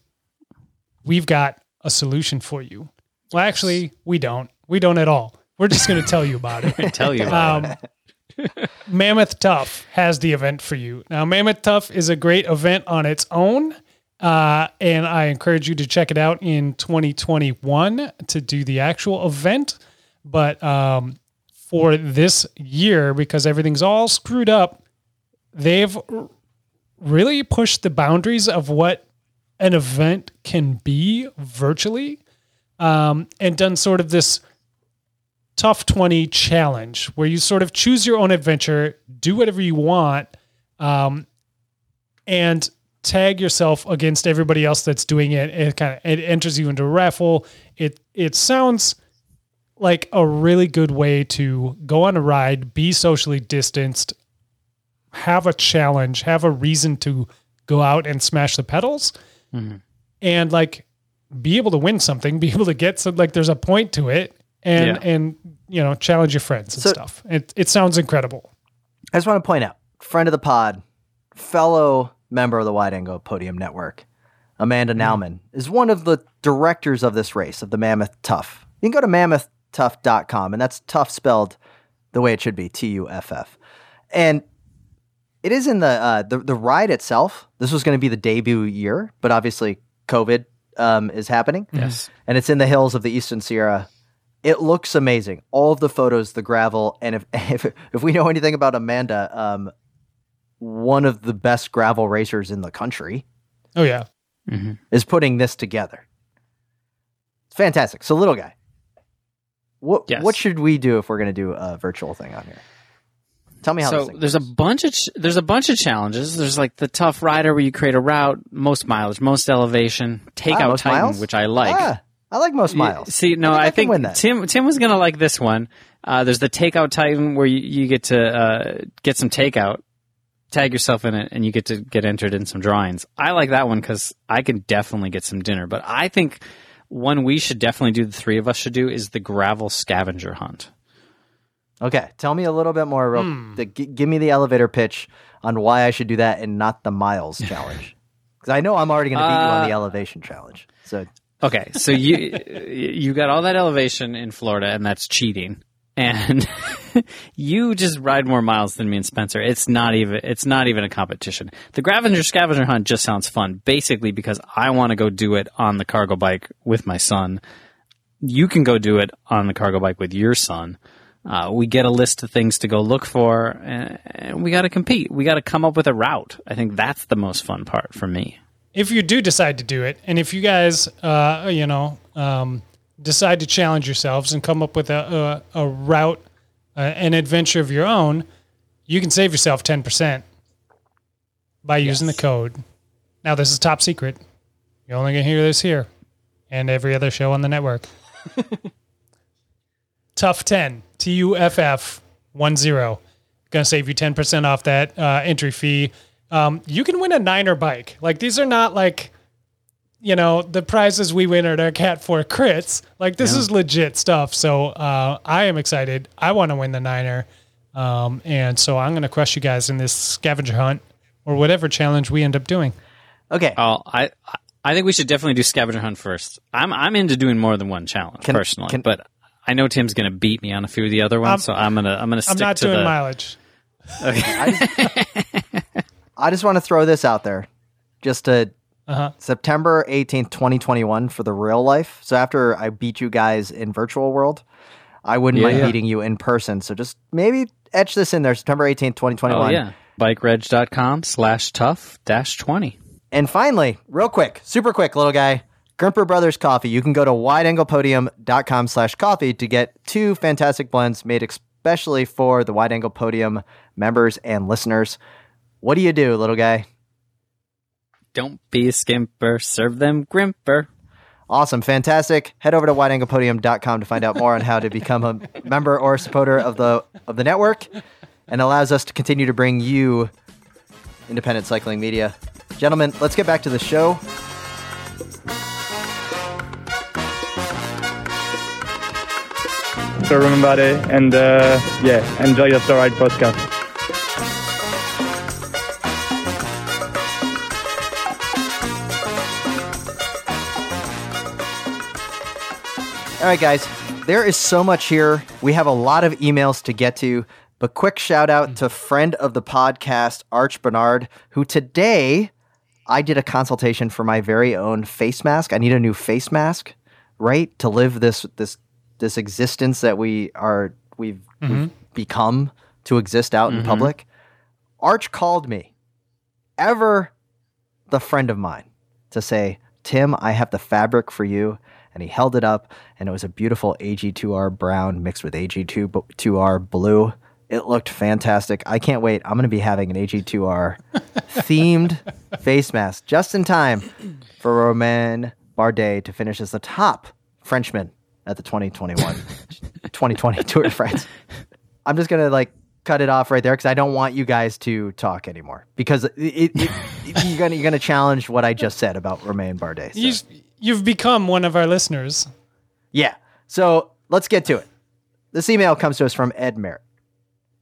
we've got a solution for you. Well, actually, we don't. We don't at all. We're just going to tell you about it. <laughs> tell you about Um, Mammoth Tuff has the event for you. Now, Mammoth Tuff is a great event on its own. Uh, and I encourage you to check it out in 2021 to do the actual event. But um, for this year, because everything's all screwed up, they've really pushed the boundaries of what an event can be virtually, um, and done sort of this tough 20 challenge where you sort of choose your own adventure, do whatever you want, um, and tag yourself against everybody else that's doing it. It kind of it enters you into a raffle. It it sounds like a really good way to go on a ride, be socially distanced, have a challenge, have a reason to go out and smash the pedals, and like be able to win something, <laughs> be able to get some like there's a point to it, and Yeah. and you know challenge your friends and So- stuff. It it sounds incredible. I just want to point out, friend of the pod, fellow member of the Wide Angle Podium Network, Amanda Nauman, is one of the directors of this race of the Mammoth Tuff. You can go to mammothtuff.com, and that's tough spelled the way it should be, T U F F. And it is in the uh, the the ride itself. This was going to be the debut year, but obviously COVID um, is happening. Yes. and it's in the hills of the Eastern Sierra. It looks amazing. All of the photos, the gravel, and if <laughs> if, if we know anything about Amanda, um, one of the best gravel racers in the country Oh yeah. is putting this together. It's fantastic. So, little guy, what Yes. what should we do if we're going to do a virtual thing on here? Tell me how. this So thing there's a bunch of ch- there's a bunch of challenges. There's like the tough rider where you create a route, most mileage, most elevation, take Ah, out most Titan, miles? which I like. Ah, I like most miles. See, no, I I think I think, win that. Tim Tim was gonna like this one. Uh, there's the takeout Titan where you, you get to uh, get some takeout, tag yourself in it, and you get to get entered in some drawings. I like that one because I can definitely get some dinner. But I think one we should definitely do. The three of us should do is the gravel scavenger hunt. Okay, tell me a little bit more. Real, Hmm. the, g- give me the elevator pitch on why I should do that and not the miles <laughs> challenge. Because I know I'm already going to beat you on Uh, the elevation challenge. So Okay, so you <laughs> you got all that elevation in Florida, and that's cheating. And <laughs> you just ride more miles than me and Spencer. It's not even it's not even a competition. The Gravenger scavenger hunt just sounds fun, basically because I want to go do it on the cargo bike with my son. You can go do it on the cargo bike with your son. Uh, we get a list of things to go look for, and, and we got to compete. We got to come up with a route. I think that's the most fun part for me. If you do decide to do it, and if you guys, uh, you know, um, decide to challenge yourselves and come up with a a, a route, uh, an adventure of your own, you can save yourself ten percent by using the code. Now, this is top secret. You're only gonna hear this here, and every other show on the network. <laughs> Tuff ten T U F F one zero. Gonna save you ten percent off that uh, entry fee. Um, you can win a niner bike. Like these are not like, you know, the prizes we win at our Cat Four crits. Like this is legit stuff. So uh, I am excited. I want to win the niner, um, and so I'm gonna crush you guys in this scavenger hunt or whatever challenge we end up doing. okay, Oh, I I think we should definitely do scavenger hunt first. I'm I'm into doing more than one challenge Can- personally, can- but I know Tim's going to beat me on a few of the other ones, so I'm gonna I'm gonna stick I'm not to doing the. mileage. I just want to throw this out there, just to Uh-huh. September 18th, 2021 for the real life. So after I beat you guys in virtual world, I wouldn't Yeah, mind yeah. beating you in person. So just maybe etch this in there, September 18th, 2021. oh yeah, bikereg.com slash tuff dash twenty. And finally, real quick, super quick, little guy, Grimpeur Brothers Coffee. You can go to wideanglepodium.com slash coffee to get two fantastic blends made especially for the Wide Angle Podium members and listeners. What do you do, little guy? Don't be a skimper, serve them grimper. Awesome, fantastic. Head over to wideanglepodium.com to find out more on how to become a member or supporter of the of the network and allows us to continue to bring you independent cycling media. Gentlemen, let's get back to the show. So remember it and uh, yeah, enjoy your Ride podcast. All right, guys, there is so much here. We have a lot of emails to get to, but quick shout out to friend of the podcast, Arch Bernard, who today I did a consultation for my very own face mask. I need a new face mask, right, to live this this this existence that we are we've, we've mm-hmm. become to exist out in mm-hmm. public. Arch called me, ever the friend of mine, to say, Tim, I have the fabric for you. And he held it up, and it was a beautiful AG2R brown mixed with AG2R blue. It looked fantastic. I can't wait. I'm going to be having an AG2R <laughs> themed face mask just in time for Romain Bardet to finish as the top Frenchman at the 2021 2020 <laughs> Tour de France. I'm just going to like cut it off right there because I don't want you guys to talk anymore because it, it, it, you're going to you're to challenge what I just said about Romain Bardet. so- You, you've become one of our listeners. yeah. So let's get to it. This email comes to us from Ed Merritt.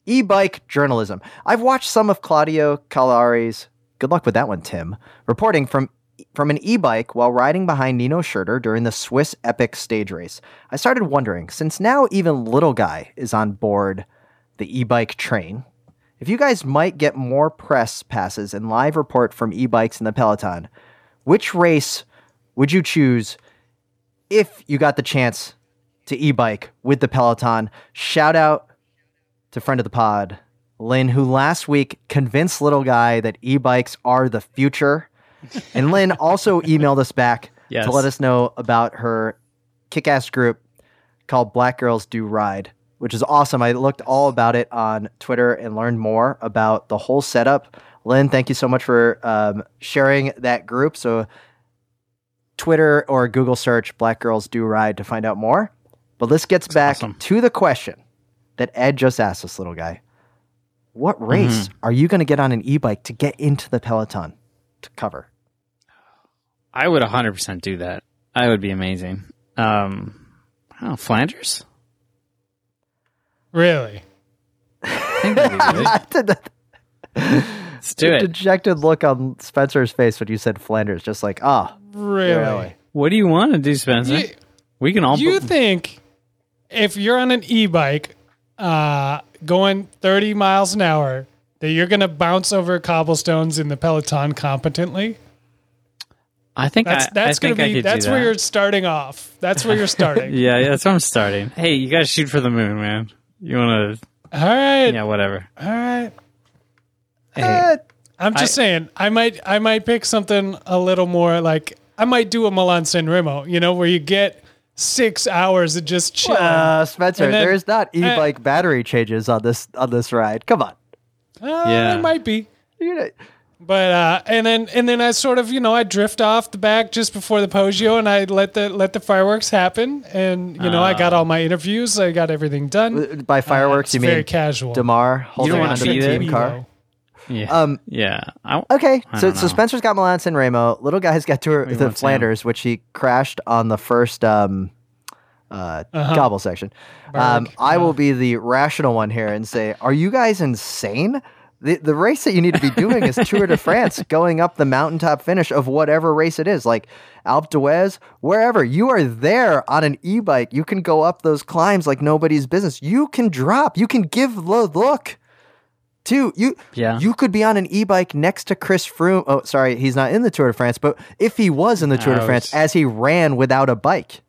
E bike journalism. I've watched some of Claudio Caluori's, good luck with that one, Tim, reporting from from an e bike while riding behind Nino Schurter during the Swiss Epic stage race. I started wondering, since now even Little Guy is on board the e bike train, if you guys might get more press passes and live report from e bikes in the Peloton, which race would you choose if you got the chance to e-bike with the Peloton. Shout out to friend of the pod, Lynn, who last week convinced little guy that e-bikes are the future. And Lynn also emailed us back Yes. to let us know about her kick-ass group called Black Girls Do Ride, which is awesome. I looked all about it on Twitter and learned more about the whole setup. Lynn, thank you so much for um, sharing that group. So Twitter or Google search Black Girls Do Ride to find out more. But this gets back awesome. to the question that Ed just asked this little guy. What race are you going to get on an e bike to get into the Peloton to cover? I would 100% do that. I would be amazing. Um, I know, Flanders? Really? I think that'd be good. <laughs> the Let's do it. dejected look on Spencer's face when you said Flanders, just like, ah, Really? really? What do you want to do, Spencer? You, we can all. you think if you're on an e-bike uh, going 30 miles an hour that you're going to bounce over cobblestones in the Peloton competently? I think That's that's going to I be could do that's where that. you're starting off. That's where you're starting. <laughs> Yeah, yeah, that's where I'm starting. Hey, you got to shoot for the moon, man. You want to? All right. Yeah, whatever. All right. Hey, Eh, I'm just I- saying, I might I might pick something a little more like I might do a Milan San Remo, you know, where you get six hours of just chilling. uh, Spencer, And then- there's not e-bike battery changes on this on this ride. Come on. Uh, Yeah. it might be. You know- But uh, and then and then I sort of you know I drift off the back just before the Poggio and I let the let the fireworks happen and you know I got all my interviews I got everything done. By fireworks, Uh, it's you mean very casual. Demare holding wanna onto the beat team it? car? Yeah, Um, yeah. I, Okay, I so so. Spencer's got Milan San Remo. Little guy's got Tour Wait, the what's Flanders, which he crashed on the first um, uh, cobble section. Um, I will be the rational one here and say, are you guys insane? The, the race that you need to be doing is Tour de France, <laughs> going up the mountaintop finish of whatever race it is, like Alpe d'Huez, wherever. You are there on an e-bike. You can go up those climbs like nobody's business. You can drop. You can give the look. Too, you Yeah. you could be on an e-bike next to Chris Froome. Oh, sorry, he's not in the Tour de France, but if he was in the Tour de France as he ran without a bike,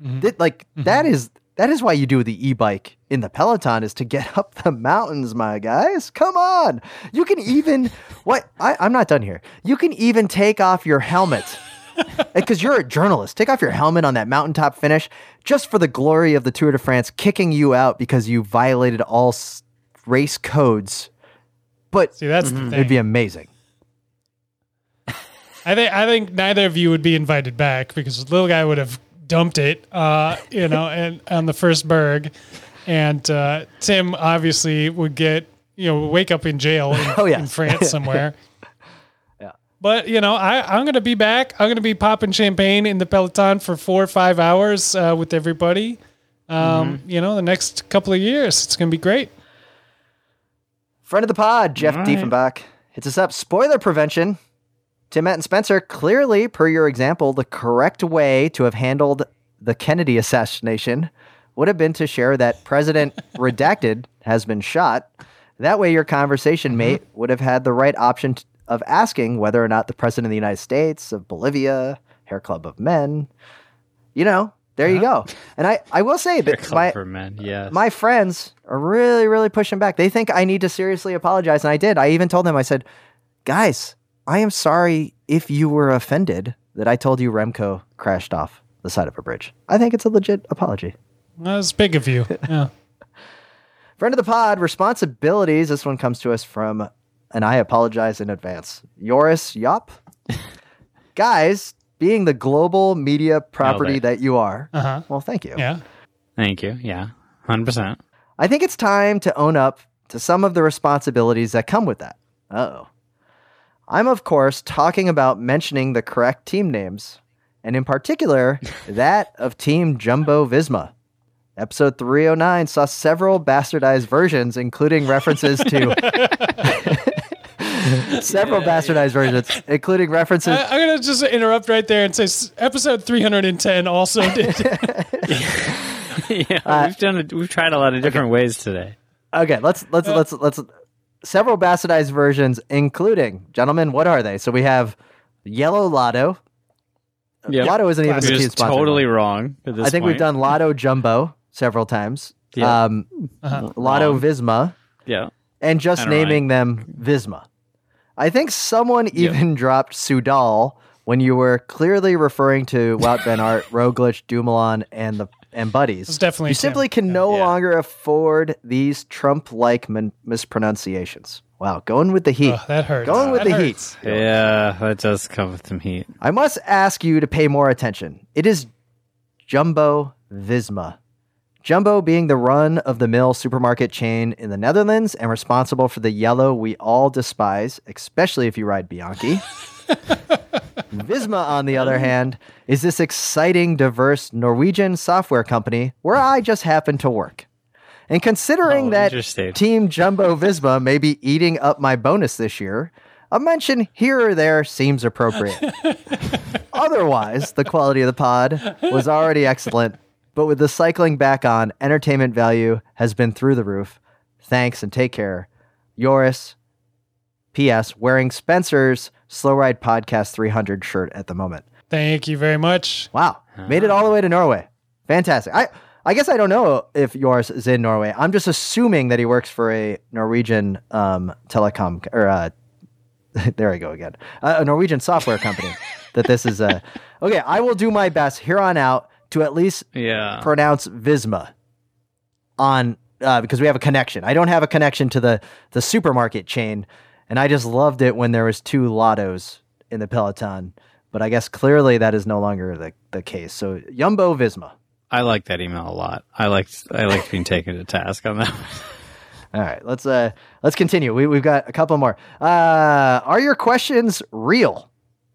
mm-hmm. that, like mm-hmm. that is that is why you do the e-bike in the Peloton is to get <laughs> up the mountains, my guys. Come on, you can even <laughs> what I, I'm not done here. You can even take off your helmet. <laughs> Because you're a journalist, take off your helmet on that mountaintop finish just for the glory of the Tour de France kicking you out because you violated all race codes. But See that's the thing. It'd be amazing. <laughs> I think I think neither of you would be invited back because the little guy would have dumped it, uh, you know, and on the first berg, and uh, Tim obviously would get you know wake up in jail in, <laughs> Oh, yes. in France <laughs> somewhere. Yeah. But you know, I, I'm going to be back. I'm going to be popping champagne in the Peloton for four or five hours uh, with everybody. Um, Mm-hmm. You know, the next couple of years, it's going to be great. Friend of the pod, Jeff All right. Diefenbach, hits us up. Spoiler prevention. Tim, Matt, and Spencer, clearly, per your example, the correct way to have handled the Kennedy assassination would have been to share that President <laughs> Redacted has been shot. That way, your conversation mate mm-hmm. would have had the right option t- of asking whether or not the President of the United States, of Bolivia, Hair Club of Men, you know, there you uh-huh. go. And I, I will say that my, men. Yeah. my friends are really, really pushing back. They think I need to seriously apologize, and I did. I even told them, I said, guys, I am sorry if you were offended that I told you Remco crashed off the side of a bridge. I think it's a legit apology. That's big of you. <laughs> Yeah. Friend of the pod, responsibilities. This one comes to us from, and I apologize in advance, Yoris Yop. <laughs> Guys, being the global media property that you are, Uh-huh. well, thank you. Yeah. Thank you. Yeah. 100%. I think it's time to own up to some of the responsibilities that come with that. oh. I'm, of course, talking about mentioning the correct team names, and in particular, <laughs> that of Team Jumbo Visma. Episode 309 saw several bastardized versions, including references to. <laughs> several bastardized versions, including references. I, I'm going to just interrupt right there and say episode 310 also <laughs> did. <laughs> yeah. Uh, we've done it. We've tried a lot of different ways today. Okay, let's let's let's let's several bastardized versions, including gentlemen. What are they? So we have Yellow Lotto. Yeah. Lotto isn't even We're the team sponsor. totally wrong. At this I think we've done Lotto Jumbo several times. Yeah. Um, Lotto Wrong. Visma, Yeah. and just Kinda naming them Visma. I think someone even <laughs> dropped Soudal when you were clearly referring to Wout <laughs> Van Aert, Roglic, Dumoulin, and the and buddies. It's definitely you Tim. simply can no Yeah. longer afford these Trump-like min- mispronunciations. Wow, going with the heat. Oh, that hurts. Going with That the hurts. heat. Yeah. That does come with some heat. I must ask you to pay more attention. It is Jumbo Visma. Jumbo being the run of the mill supermarket chain in the Netherlands and responsible for the yellow we all despise, especially if you ride Bianchi. <laughs> Visma, on the other hand, is this exciting, diverse Norwegian software company where I just happen to work. And considering Oh, that. Team Jumbo <laughs> Visma may be eating up my bonus this year, a mention here or there seems appropriate. <laughs> Otherwise, the quality of the pod was already excellent, but with the cycling back on, entertainment value has been through the roof. Thanks and take care. Yoris, P.S. wearing Spencer's Slow Ride Podcast 300 shirt at the moment. Thank you very much. Wow, made it all the way to Norway. Fantastic. I I guess I don't know if Yoris is in Norway. I'm just assuming that he works for a Norwegian um, telecom or uh, <laughs> there I go again, uh, a Norwegian software company. that this is a <laughs> okay. I will do my best here on out to at least Yeah. pronounce Visma on uh, because we have a connection. I don't have a connection to the the supermarket chain, and I just loved it when there was two Lottos in the peloton. But I guess clearly that is no longer the, the case. So Yumbo Visma. I like that email a lot. I liked I liked being taken to task on that. <laughs> All right, let's uh let's continue. We we've got a couple more. Uh, are your questions real?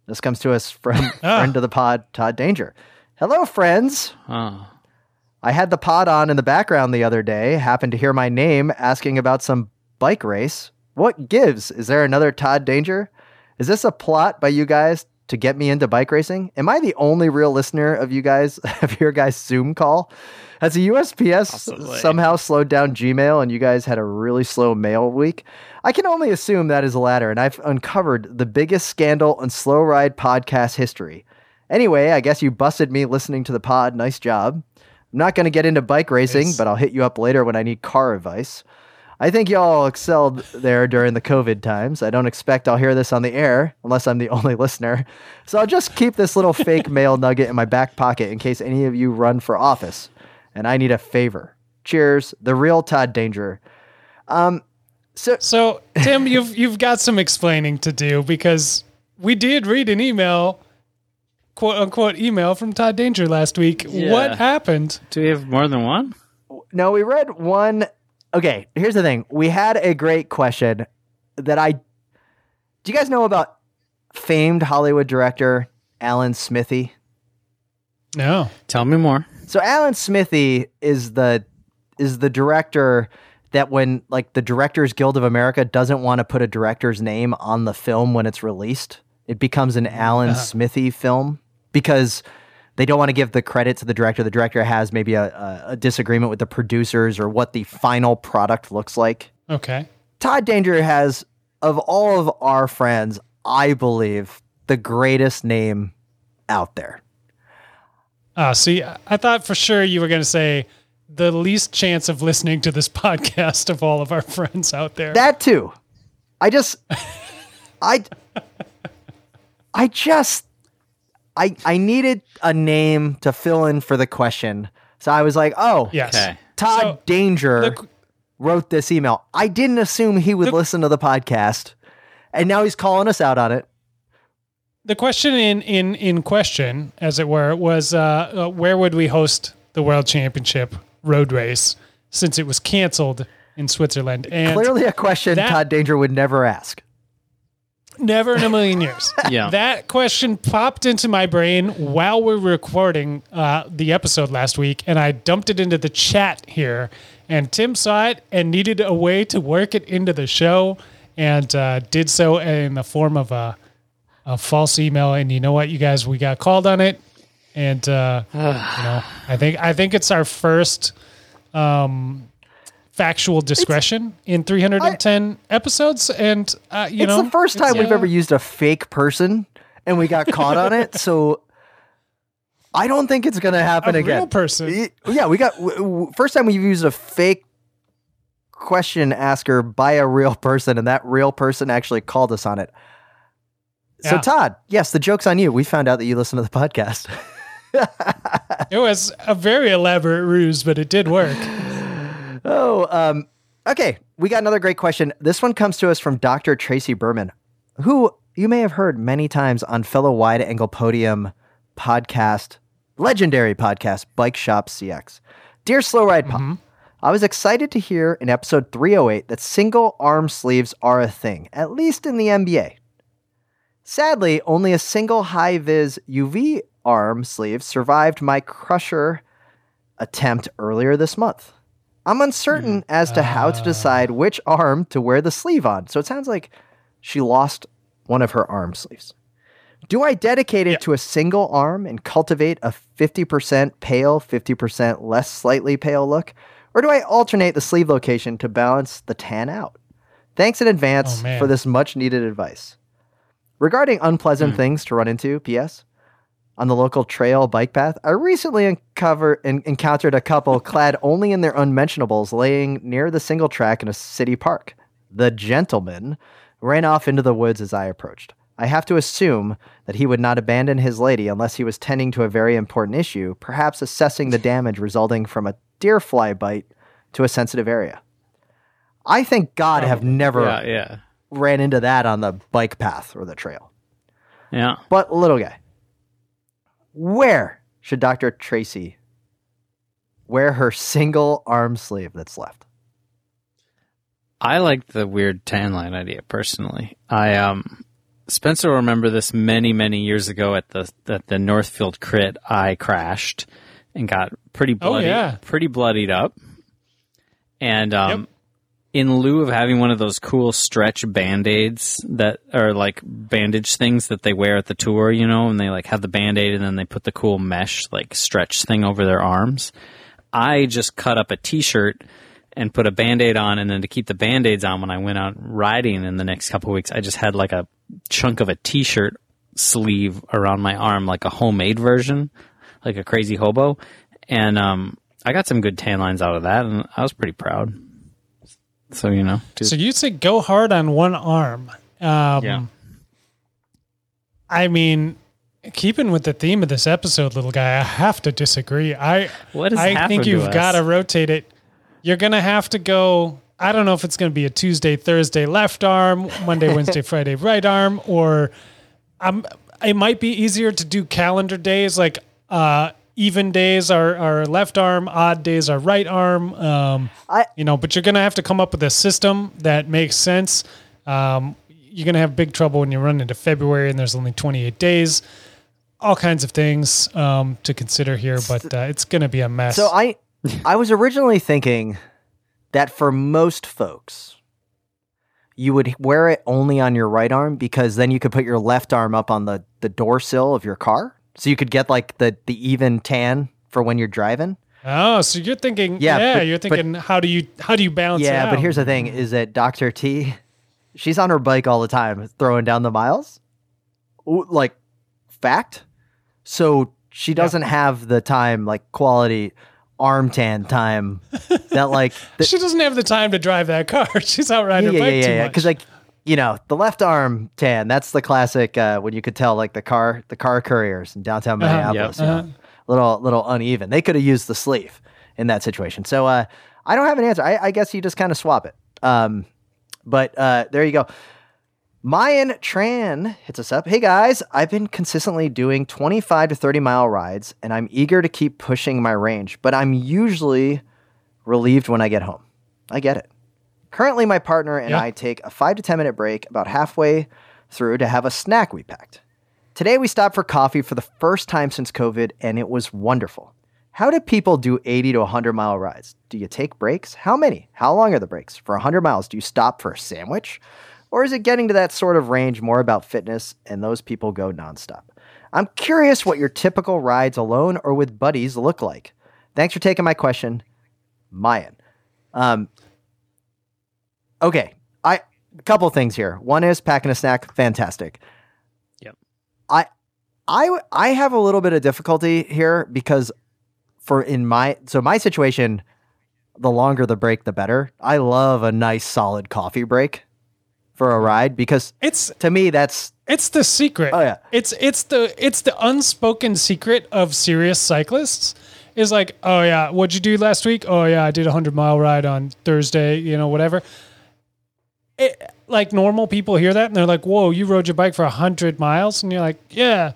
This comes to us from <laughs> friend of the pod, Todd Danger. Hello, friends. Oh. I had the pod on in the background the other day, happened to hear my name asking about some bike race. What gives? Is there another Todd Danger? Is this a plot by you guys to get me into bike racing? Am I the only real listener of you guys <laughs> of your guys Zoom call? Has the USPS Possibly. somehow slowed down Gmail and you guys had a really slow mail week? I can only assume that is the latter, and I've uncovered the biggest scandal in slow ride podcast history. Anyway, I guess you busted me listening to the pod. Nice job. I'm not going to get into bike racing, but I'll hit you up later when I need car advice. I think y'all excelled there during the COVID times. I don't expect I'll hear this on the air unless I'm the <laughs> only listener. So I'll just keep this little <laughs> fake mail nugget in my back pocket in case any of you run for office and I need a favor. Cheers, the real Todd Danger. Um, so <laughs> So, Tim, you've you've got some explaining to do because we did read an email, quote unquote email from Todd Danger last week. Yeah. What happened? Do we have more than one? No, we read one. Okay, here's the thing. We had a great question that I. Do you guys know about famed Hollywood director Alan Smithee? No. Tell me more. So Alan Smithee is the is the director that when like the Directors Guild of America doesn't want to put a director's name on the film when it's released, it becomes an Alan uh-huh. Smithee film because they don't want to give the credit to the director. The director has maybe a, a, disagreement with the producers or what the final product looks like. Okay. Todd Danger has, of all of our friends, I believe, the greatest name out there. Ah, see, I I thought for sure you were going to say the least chance of listening to this <laughs> podcast of all of our friends out there. That too. I just, I, I just I I needed a name to fill in for the question. So I was like, "Oh, Yes. Okay. Todd So, Danger the- wrote this email." I didn't assume he would The- listen to the podcast. And now he's calling us out on it. The question in in in question, as it were, was uh, uh, where would we host the World Championship road race since it was canceled in Switzerland? And Clearly a question that- Todd Danger would never ask. Never in a million years. <laughs> Yeah. That question popped into my brain while we were recording uh, the episode last week, and I dumped it into the chat here. And Tim saw it and needed a way to work it into the show, and uh, did so in the form of a, a false email. And you know what, you guys, we got called on it, and uh, <sighs> you know, I think I think it's our first um, factual discretion in 310 episodes, and uh, you it's know, it's the first time we've uh, ever used a fake person and we got caught on it. So I don't think it's going to happen A again. real person. Yeah, we got first time we've used a fake question asker by a real person, and that real person actually called us on it. So Yeah. Todd, yes, the joke's on you. We found out that you listen to the podcast. <laughs> It was a very elaborate ruse, but it did work. Oh, um, okay. We got another great question. This one comes to us from Dr. Tracy Berman, who you may have heard many times on fellow Wide Angle Podium podcast, legendary podcast, Bike Shop CX. Dear Slow Ride Pop, I was excited to hear in episode 308 that single arm sleeves are a thing, at least in the NBA. Sadly, only a single high vis UV arm sleeve survived my crusher attempt earlier this month. I'm uncertain mm, as to how to decide uh. which arm to wear the sleeve on. So it sounds like she lost one of her arm sleeves. Do I dedicate it to a single arm and cultivate a 50% pale, 50% less slightly pale look? Or do I alternate the sleeve location to balance the tan out? Thanks in advance Oh, for this much needed advice. Regarding unpleasant mm. things to run into, P.S. On the local trail bike path, I recently uncover, en- encountered a couple <laughs> clad only in their unmentionables laying near the single track in a city park. The gentleman ran off into the woods as I approached. I have to assume that he would not abandon his lady unless he was tending to a very important issue, perhaps assessing the damage resulting from a deer fly bite to a sensitive area. I thank God I have oh, never Yeah, yeah, ran into that on the bike path or the trail. yeah. But little guy, where should Dr. Tracy wear her single arm sleeve that's left? I like the weird tan line idea personally. I um Spencer will remember this many many years ago at the at the Northfield crit. I crashed and got pretty Oh, bloody, yeah. pretty bloodied up. And um, in lieu of having one of those cool stretch band aids that are like bandage things that they wear at the tour, you know, and they like have the band aid and then they put the cool mesh like stretch thing over their arms. I just cut up a t shirt and put a band aid on and then to keep the band aids on when I went out riding in the next couple of weeks, I just had like a chunk of a t shirt sleeve around my arm, like a homemade version, like a crazy hobo. And um I got some good tan lines out of that and I was pretty proud. So, you know, just, So you'd say go hard on one arm. Um, Yeah. I mean, keeping with the theme of this episode, little guy, I have to disagree. I What has I think you've got to rotate it. You're gonna have to go. I don't know if it's gonna be a Tuesday, Thursday left arm, Monday, Wednesday, <laughs> Friday right arm, or um, it might be easier to do calendar days like uh, even days are, are left arm, odd days are right arm. Um, I- you know, but you're gonna have to come up with a system that makes sense. Um, you're gonna have big trouble when you run into February and there's only 28 days. All kinds of things um, to consider here, but uh, it's gonna be a mess. So I I was originally thinking that for most folks you would wear it only on your right arm because then you could put your left arm up on the the door sill of your car. So you could get like the the even tan for when you're driving. oh, so you're thinking, Yeah, yeah, but- you're but- thinking, how do you how do you balance? it Yeah, but here's the thing is that Dr. T she's on her bike all the time throwing down the miles. Ooh, Like fact. So she doesn't have the time like quality arm tan time <laughs> that like the, she doesn't have the time to drive that car. <laughs> She's out riding her bike too much. Because like, you know, the left arm tan. That's the classic uh, when you could tell like the car the car couriers in downtown Uh-huh. Minneapolis. Yep. you know, Little little uneven. They could have used the sleeve in that situation. So uh, I don't have an answer. I, I guess you just kind of swap it. Um, but uh, there you go. Mayan Tran hits us up. Hey guys, I've been consistently doing 25 to 30 mile rides and I'm eager to keep pushing my range, but I'm usually relieved when I get home. I get it. Currently, my partner and Yeah. I take a 5 to 10 minute break about halfway through to have a snack we packed. Today, we stopped for coffee for the first time since COVID and it was wonderful. How do people do 80 to 100 mile rides? Do you take breaks? How many? How long are the breaks? For 100 miles, do you stop for a sandwich? Or is it getting to that sort of range more about fitness and those people go nonstop? I'm curious what your typical rides alone or with buddies look like. Thanks for taking my question, Mayan. Um, okay, I a couple things here. One is packing a snack, fantastic. Yep. I I I have a little bit of difficulty here because for in my so my situation, the longer the break, the better. I love a nice solid coffee break for a ride because It's to me that's It's the secret. Oh, yeah. It's it's the it's the unspoken secret of serious cyclists. Is like, oh yeah, what'd you do last week? Oh yeah, I did a hundred mile ride on Thursday. You know, whatever. It, like normal people hear that and they're like, whoa, you rode your bike for a hundred miles, and you're like, yeah.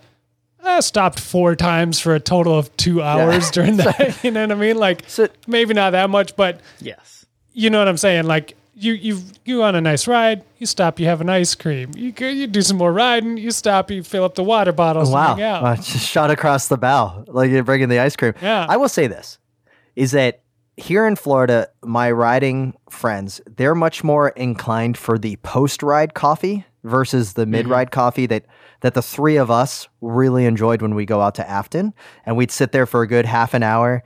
I stopped four times for a total of two hours <laughs> during that. <laughs> You know what I mean? Like, So- maybe not that much, but Yes. you know what I'm saying? Like you you you on a nice ride, you stop, you have an ice cream. You you do some more riding, you stop, you fill up the water bottles. wow. Uh, just <laughs> shot across the bow like you're bringing the ice cream. Yeah. I will say this is that here in Florida, my riding friends they're much more inclined for the post ride coffee versus the mm-hmm. mid ride coffee that that the three of us really enjoyed when we go out to Afton and we'd sit there for a good half an hour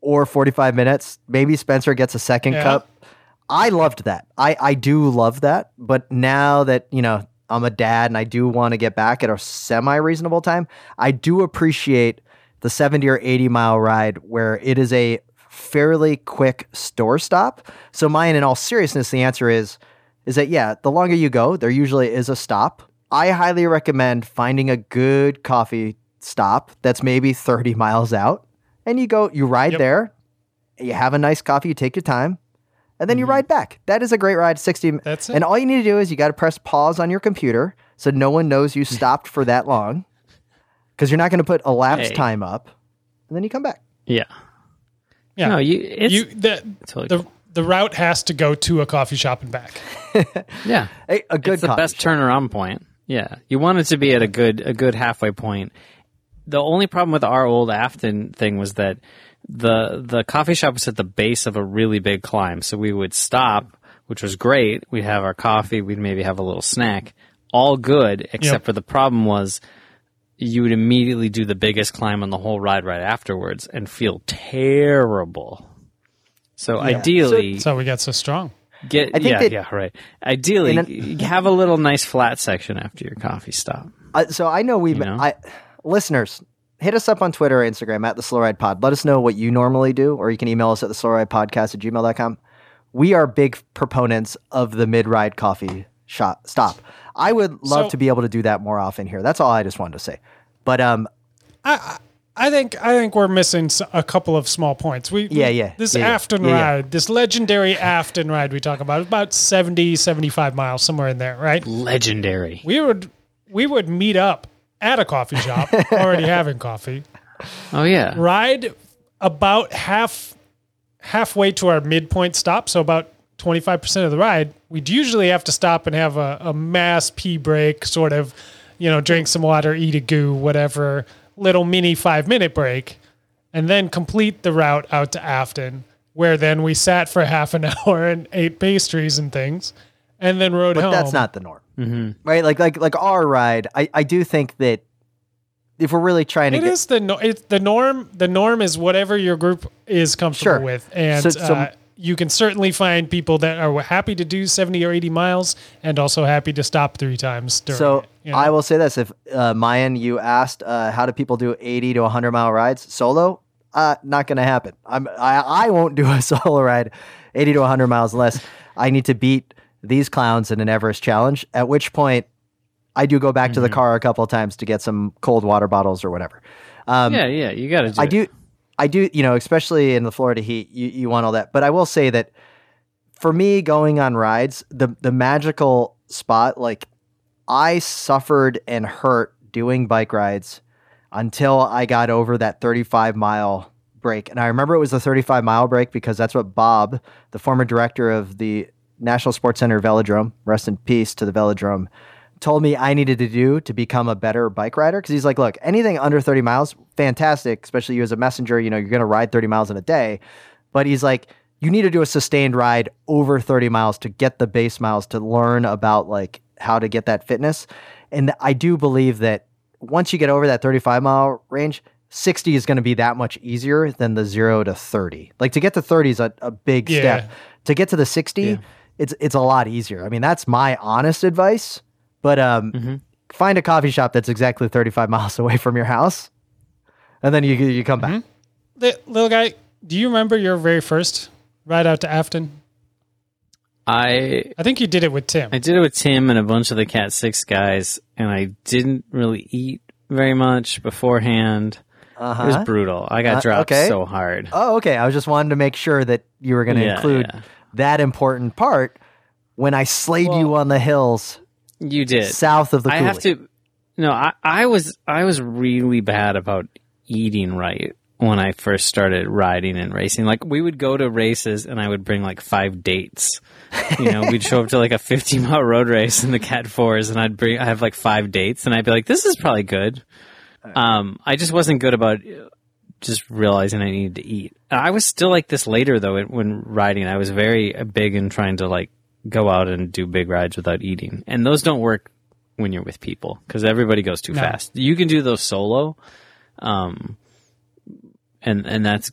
or 45 minutes. Maybe Spencer gets a second Yeah. cup. I loved that. I, I do love that. But now that, you know, I'm a dad and I do want to get back at a semi reasonable time, I do appreciate the 70 or 80 mile ride where it is a fairly quick store stop. So mine in all seriousness, the answer is is that yeah, the longer you go, there usually is a stop. I highly recommend finding a good coffee stop that's maybe 30 miles out. And you go, you ride Yep. there, you have a nice coffee, you take your time, and then you ride back. That is a great ride. 60 Mm-hmm. That's it. And all you need to do is you got to press pause on your computer so no one knows you <laughs> stopped for that long because you're not going to put elapsed Hey. time up. And then you come back. Yeah. Yeah. No, you. It's you the totally the the route has to go to a coffee shop and back. <laughs> yeah. Hey, a good it's the best shop. turnaround point. Yeah, you want it to be at a good a good halfway point. The only problem with our old Afton thing was that the the coffee shop was at the base of a really big climb, so we would stop, which was great. We'd have our coffee, we'd maybe have a little snack, all good, except Yep. for the problem was you would immediately do the biggest climb on the whole ride right afterwards and feel terrible. So ideally, So we got so strong. Get I think yeah, that- yeah, right. Ideally, And have a little nice flat section after your coffee stop. Uh, so I know we've You know? I listeners hit us up on Twitter or Instagram at the Slow Ride Pod. Let us know what you normally do, or you can email us at the Slow Ride Podcast at gmail.com. We are big proponents of the mid ride coffee shot stop. I would love So- to be able to do that more often here. That's all I just wanted to say. But um, I I think I think we're missing a couple of small points. We Yeah, yeah, This yeah, yeah. Afton Yeah, yeah. ride, this legendary Afton ride we talk about, about 70, 75 miles somewhere in there, right? Legendary. We would we would meet up at a coffee shop, <laughs> already having coffee, Oh yeah. ride about half halfway to our midpoint stop, so about 25% of the ride, we'd usually have to stop and have a, a mass pee break, sort of, you know, drink some water, eat a goo, whatever, little mini five minute break, and then complete the route out to Afton, where then we sat for <laughs> half an hour and ate pastries and things, and then rode home. but home. that's not the norm, right? Like like like our ride. I I do think that if we're really trying to It get is the no, it's the norm. The norm is whatever your group is comfortable Sure. with, and So- so- uh, you can certainly find people that are happy to do seventy or eighty miles, and also happy to stop three times. During So it, you know? I will say this: if uh, Mayan, you asked uh, how do people do eighty to hundred mile rides solo, uh, not going to happen. I'm I, I won't do a <laughs> solo ride eighty to hundred miles unless I need to beat these clowns in an Everest challenge. At which point, I do go back to the car a couple of times to get some cold water bottles or whatever. Um, yeah, yeah, you got to do I it. do, I do, you know, especially in the Florida heat, you, you want all that. But I will say that for me, going on rides, the the magical spot, like I suffered and hurt doing bike rides until I got over that 35 mile break. And I remember it was the 35 mile break because that's what Bob, the former director of the National Sports Center Velodrome, rest in peace to the Velodrome, told me I needed to do to become a better bike rider. Cause he's like, look, anything under 30 miles, fantastic, especially you as a messenger, you know, you're going to ride 30 miles in a day. But he's like, you need to do a sustained ride over 30 miles to get the base miles to learn about like how to get that fitness. And I do believe that once you get over that 35 mile range, 60 is going to be that much easier than the zero to 30. Like to get to 30 is a, a big Yeah. step. To get to the 60, it's it's a lot easier. I mean, that's my honest advice. But um, find a coffee shop that's exactly 35 miles <laughs> away from your house, and then you you come back. Li- little guy, do you remember your very first ride out to Afton? I I think you did it with Tim. I did it with Tim and a bunch of the Cat Six guys, and I didn't really eat very much beforehand. Uh-huh. It was brutal. I got Uh, dropped okay. so hard. Oh, okay. I was just wanting to make sure that you were going to Yeah, include yeah. that important part when I slayed you on the hills You did. south of the. I have to. No, I, I was I was really bad about eating right when I first started riding and racing. Like we would go to races and I would bring like five dates. You know, we'd show up to like a 50 mile road race in the Cat Fours, and I'd bring I have like five dates, and I'd be like, "This is probably good." Um, I just wasn't good about uh, just realizing I needed to eat. I was still like this later though when riding. I was very uh, big in trying to like go out and do big rides without eating, and those don't work when you're with people because everybody goes too No. fast. You can do those solo, um, and and that's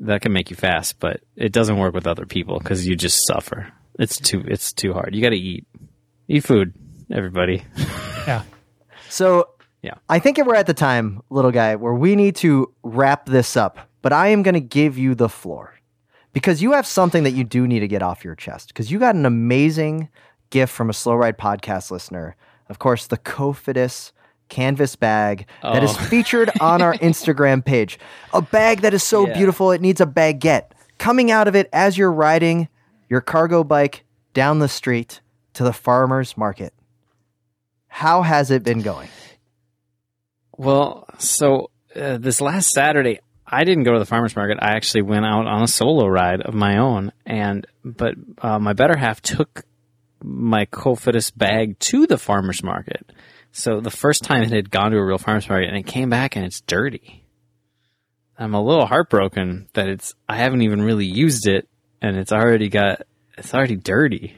that can make you fast, but it doesn't work with other people because you just suffer. It's too it's too hard. You got to eat, eat food, everybody. <laughs> yeah. So Yeah. I think we're at the time, little guy, where we need to wrap this up. But I am going to give you the floor because you have something that you do need to get off your chest. Because you got an amazing gift from a Slow Ride podcast listener. Of course, the Cofidis canvas bag that is Oh. <laughs> featured on our Instagram page. A bag that is so Yeah. beautiful, it needs a baguette. Coming out of it as you're riding your cargo bike down the street to the farmer's market. How has it been going? Well, so uh, this last Saturday, I didn't go to the farmers market. I actually went out on a solo ride of my own, and but uh, my better half took my Cofidis bag to the farmers market. So the first time it had gone to a real farmers market, and it came back and it's dirty. I'm a little heartbroken that it's I haven't even really used it, and it's already got it's already dirty.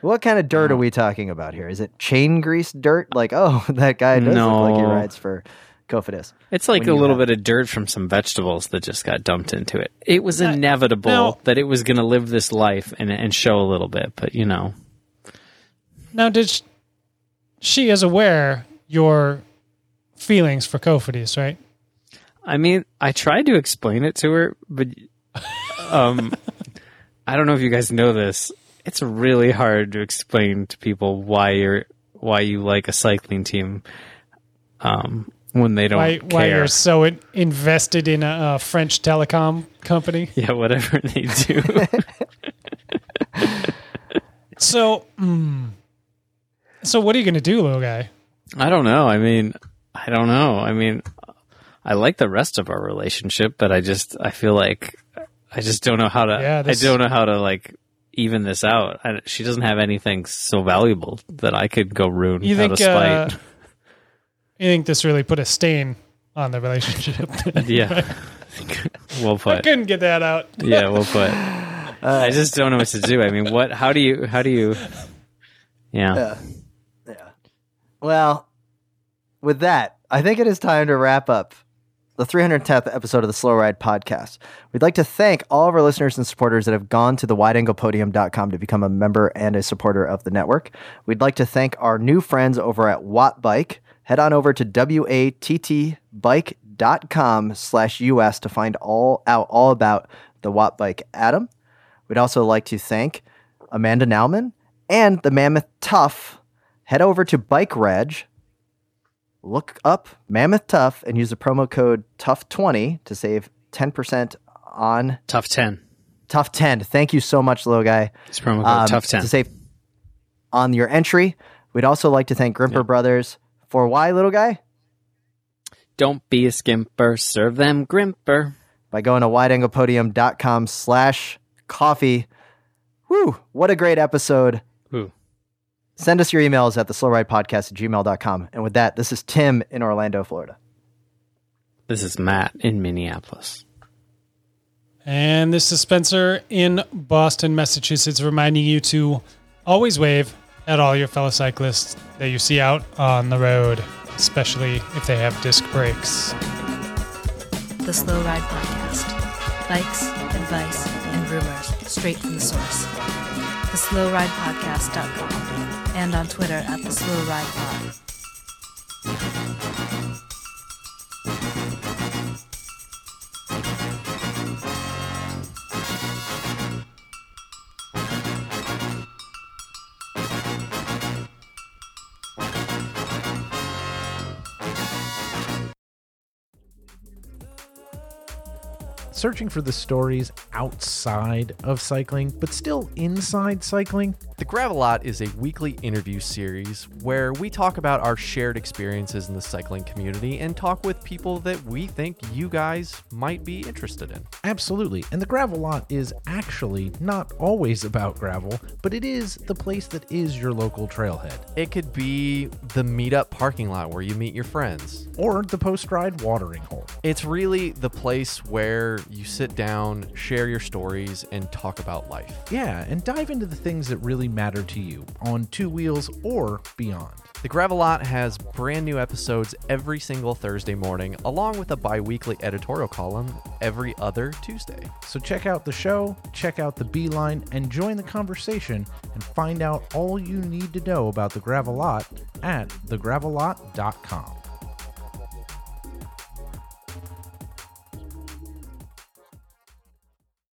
What kind of dirt are we talking about here? Is it chain grease dirt? Like, <laughs> oh, that guy does look like he rides for Cofidis. It's like a little have- bit of dirt from some vegetables that just got dumped into it. It was Uh, inevitable now- that it was going to live this life and and show a little bit, but you know, Now, did sh- she is aware your feelings for Cofidis, right? I mean, I tried to explain it to her, but um, I don't know if you guys know this. It's really hard to explain to people why you're why you like a cycling team um, when they don't Why, care. why you're so in- invested in a, a French telecom company? <laughs> yeah, whatever they do. <laughs> So, mm, so what are you going to do, little guy? I don't know. I mean, I don't know. I mean, I like the rest of our relationship, but I just I feel like I just don't know how to. Yeah, this- I don't know how to like even this out. I, she doesn't have anything so valuable that I could go ruin You out think? of spite. Uh, you think this really put a stain on the relationship? <laughs> yeah, <laughs> well I put. I couldn't get that out. Yeah, well <laughs> put. I just don't know what to do. I mean, what? How do you? How do you? Yeah. Well, with that, I think it is time to wrap up the 310th episode of the Slow Ride podcast. We'd like to thank all of our listeners and supporters that have gone to the wideanglepodium.com to become a member and a supporter of the network. We'd like to thank our new friends over at Wattbike. Head on over to wattbike.com slash us to find all out all about the Wattbike Atom. We'd also like to thank Amanda Nauman and the Mammoth Tuff, head over to Bike Reg, look up Mammoth Tuff, and use the promo code Tuff20 to save 10% on Tuff 10. Tuff 10. Thank you so much, little guy. It's promo code Um, Tuff 10. To save on your entry. We'd also like to thank Grimpeur Brothers for why, little guy? Don't be a skimper, serve them grimper. By going to wideanglepodium.com slash coffee. Whew, what a great episode. Ooh. Send us your emails at the slow ride podcast at gmail.com. And with that, this is Tim in Orlando, Florida. This is Matt in Minneapolis. And this is Spencer in Boston, Massachusetts, reminding you to always wave at all your fellow cyclists that you see out on the road, especially if they have disc brakes. The Slow Ride Podcast. Bikes, advice, and rumors straight from the source. TheSlowRidePodcast.com and on Twitter at The Slow Ride Pod. Searching for the stories outside of cycling, but still inside cycling? The Gravelot is a weekly interview series where we talk about our shared experiences in the cycling community and talk with people that we think you guys might be interested in. Absolutely. And the gravel lot is actually not always about gravel, but it is the place that is your local trailhead. It could be the meetup parking lot where you meet your friends. Or the post ride watering hole. It's really the place where you sit down, share your stories, and talk about life. Yeah, and dive into the things that really matter to you on two wheels or beyond. The Gravelot has brand new episodes every single Thursday morning, along with a bi weekly editorial column every other Tuesday. So check out the show, check out the Beeline, and join the conversation and find out all you need to know about the Gravelot at thegravellot.com.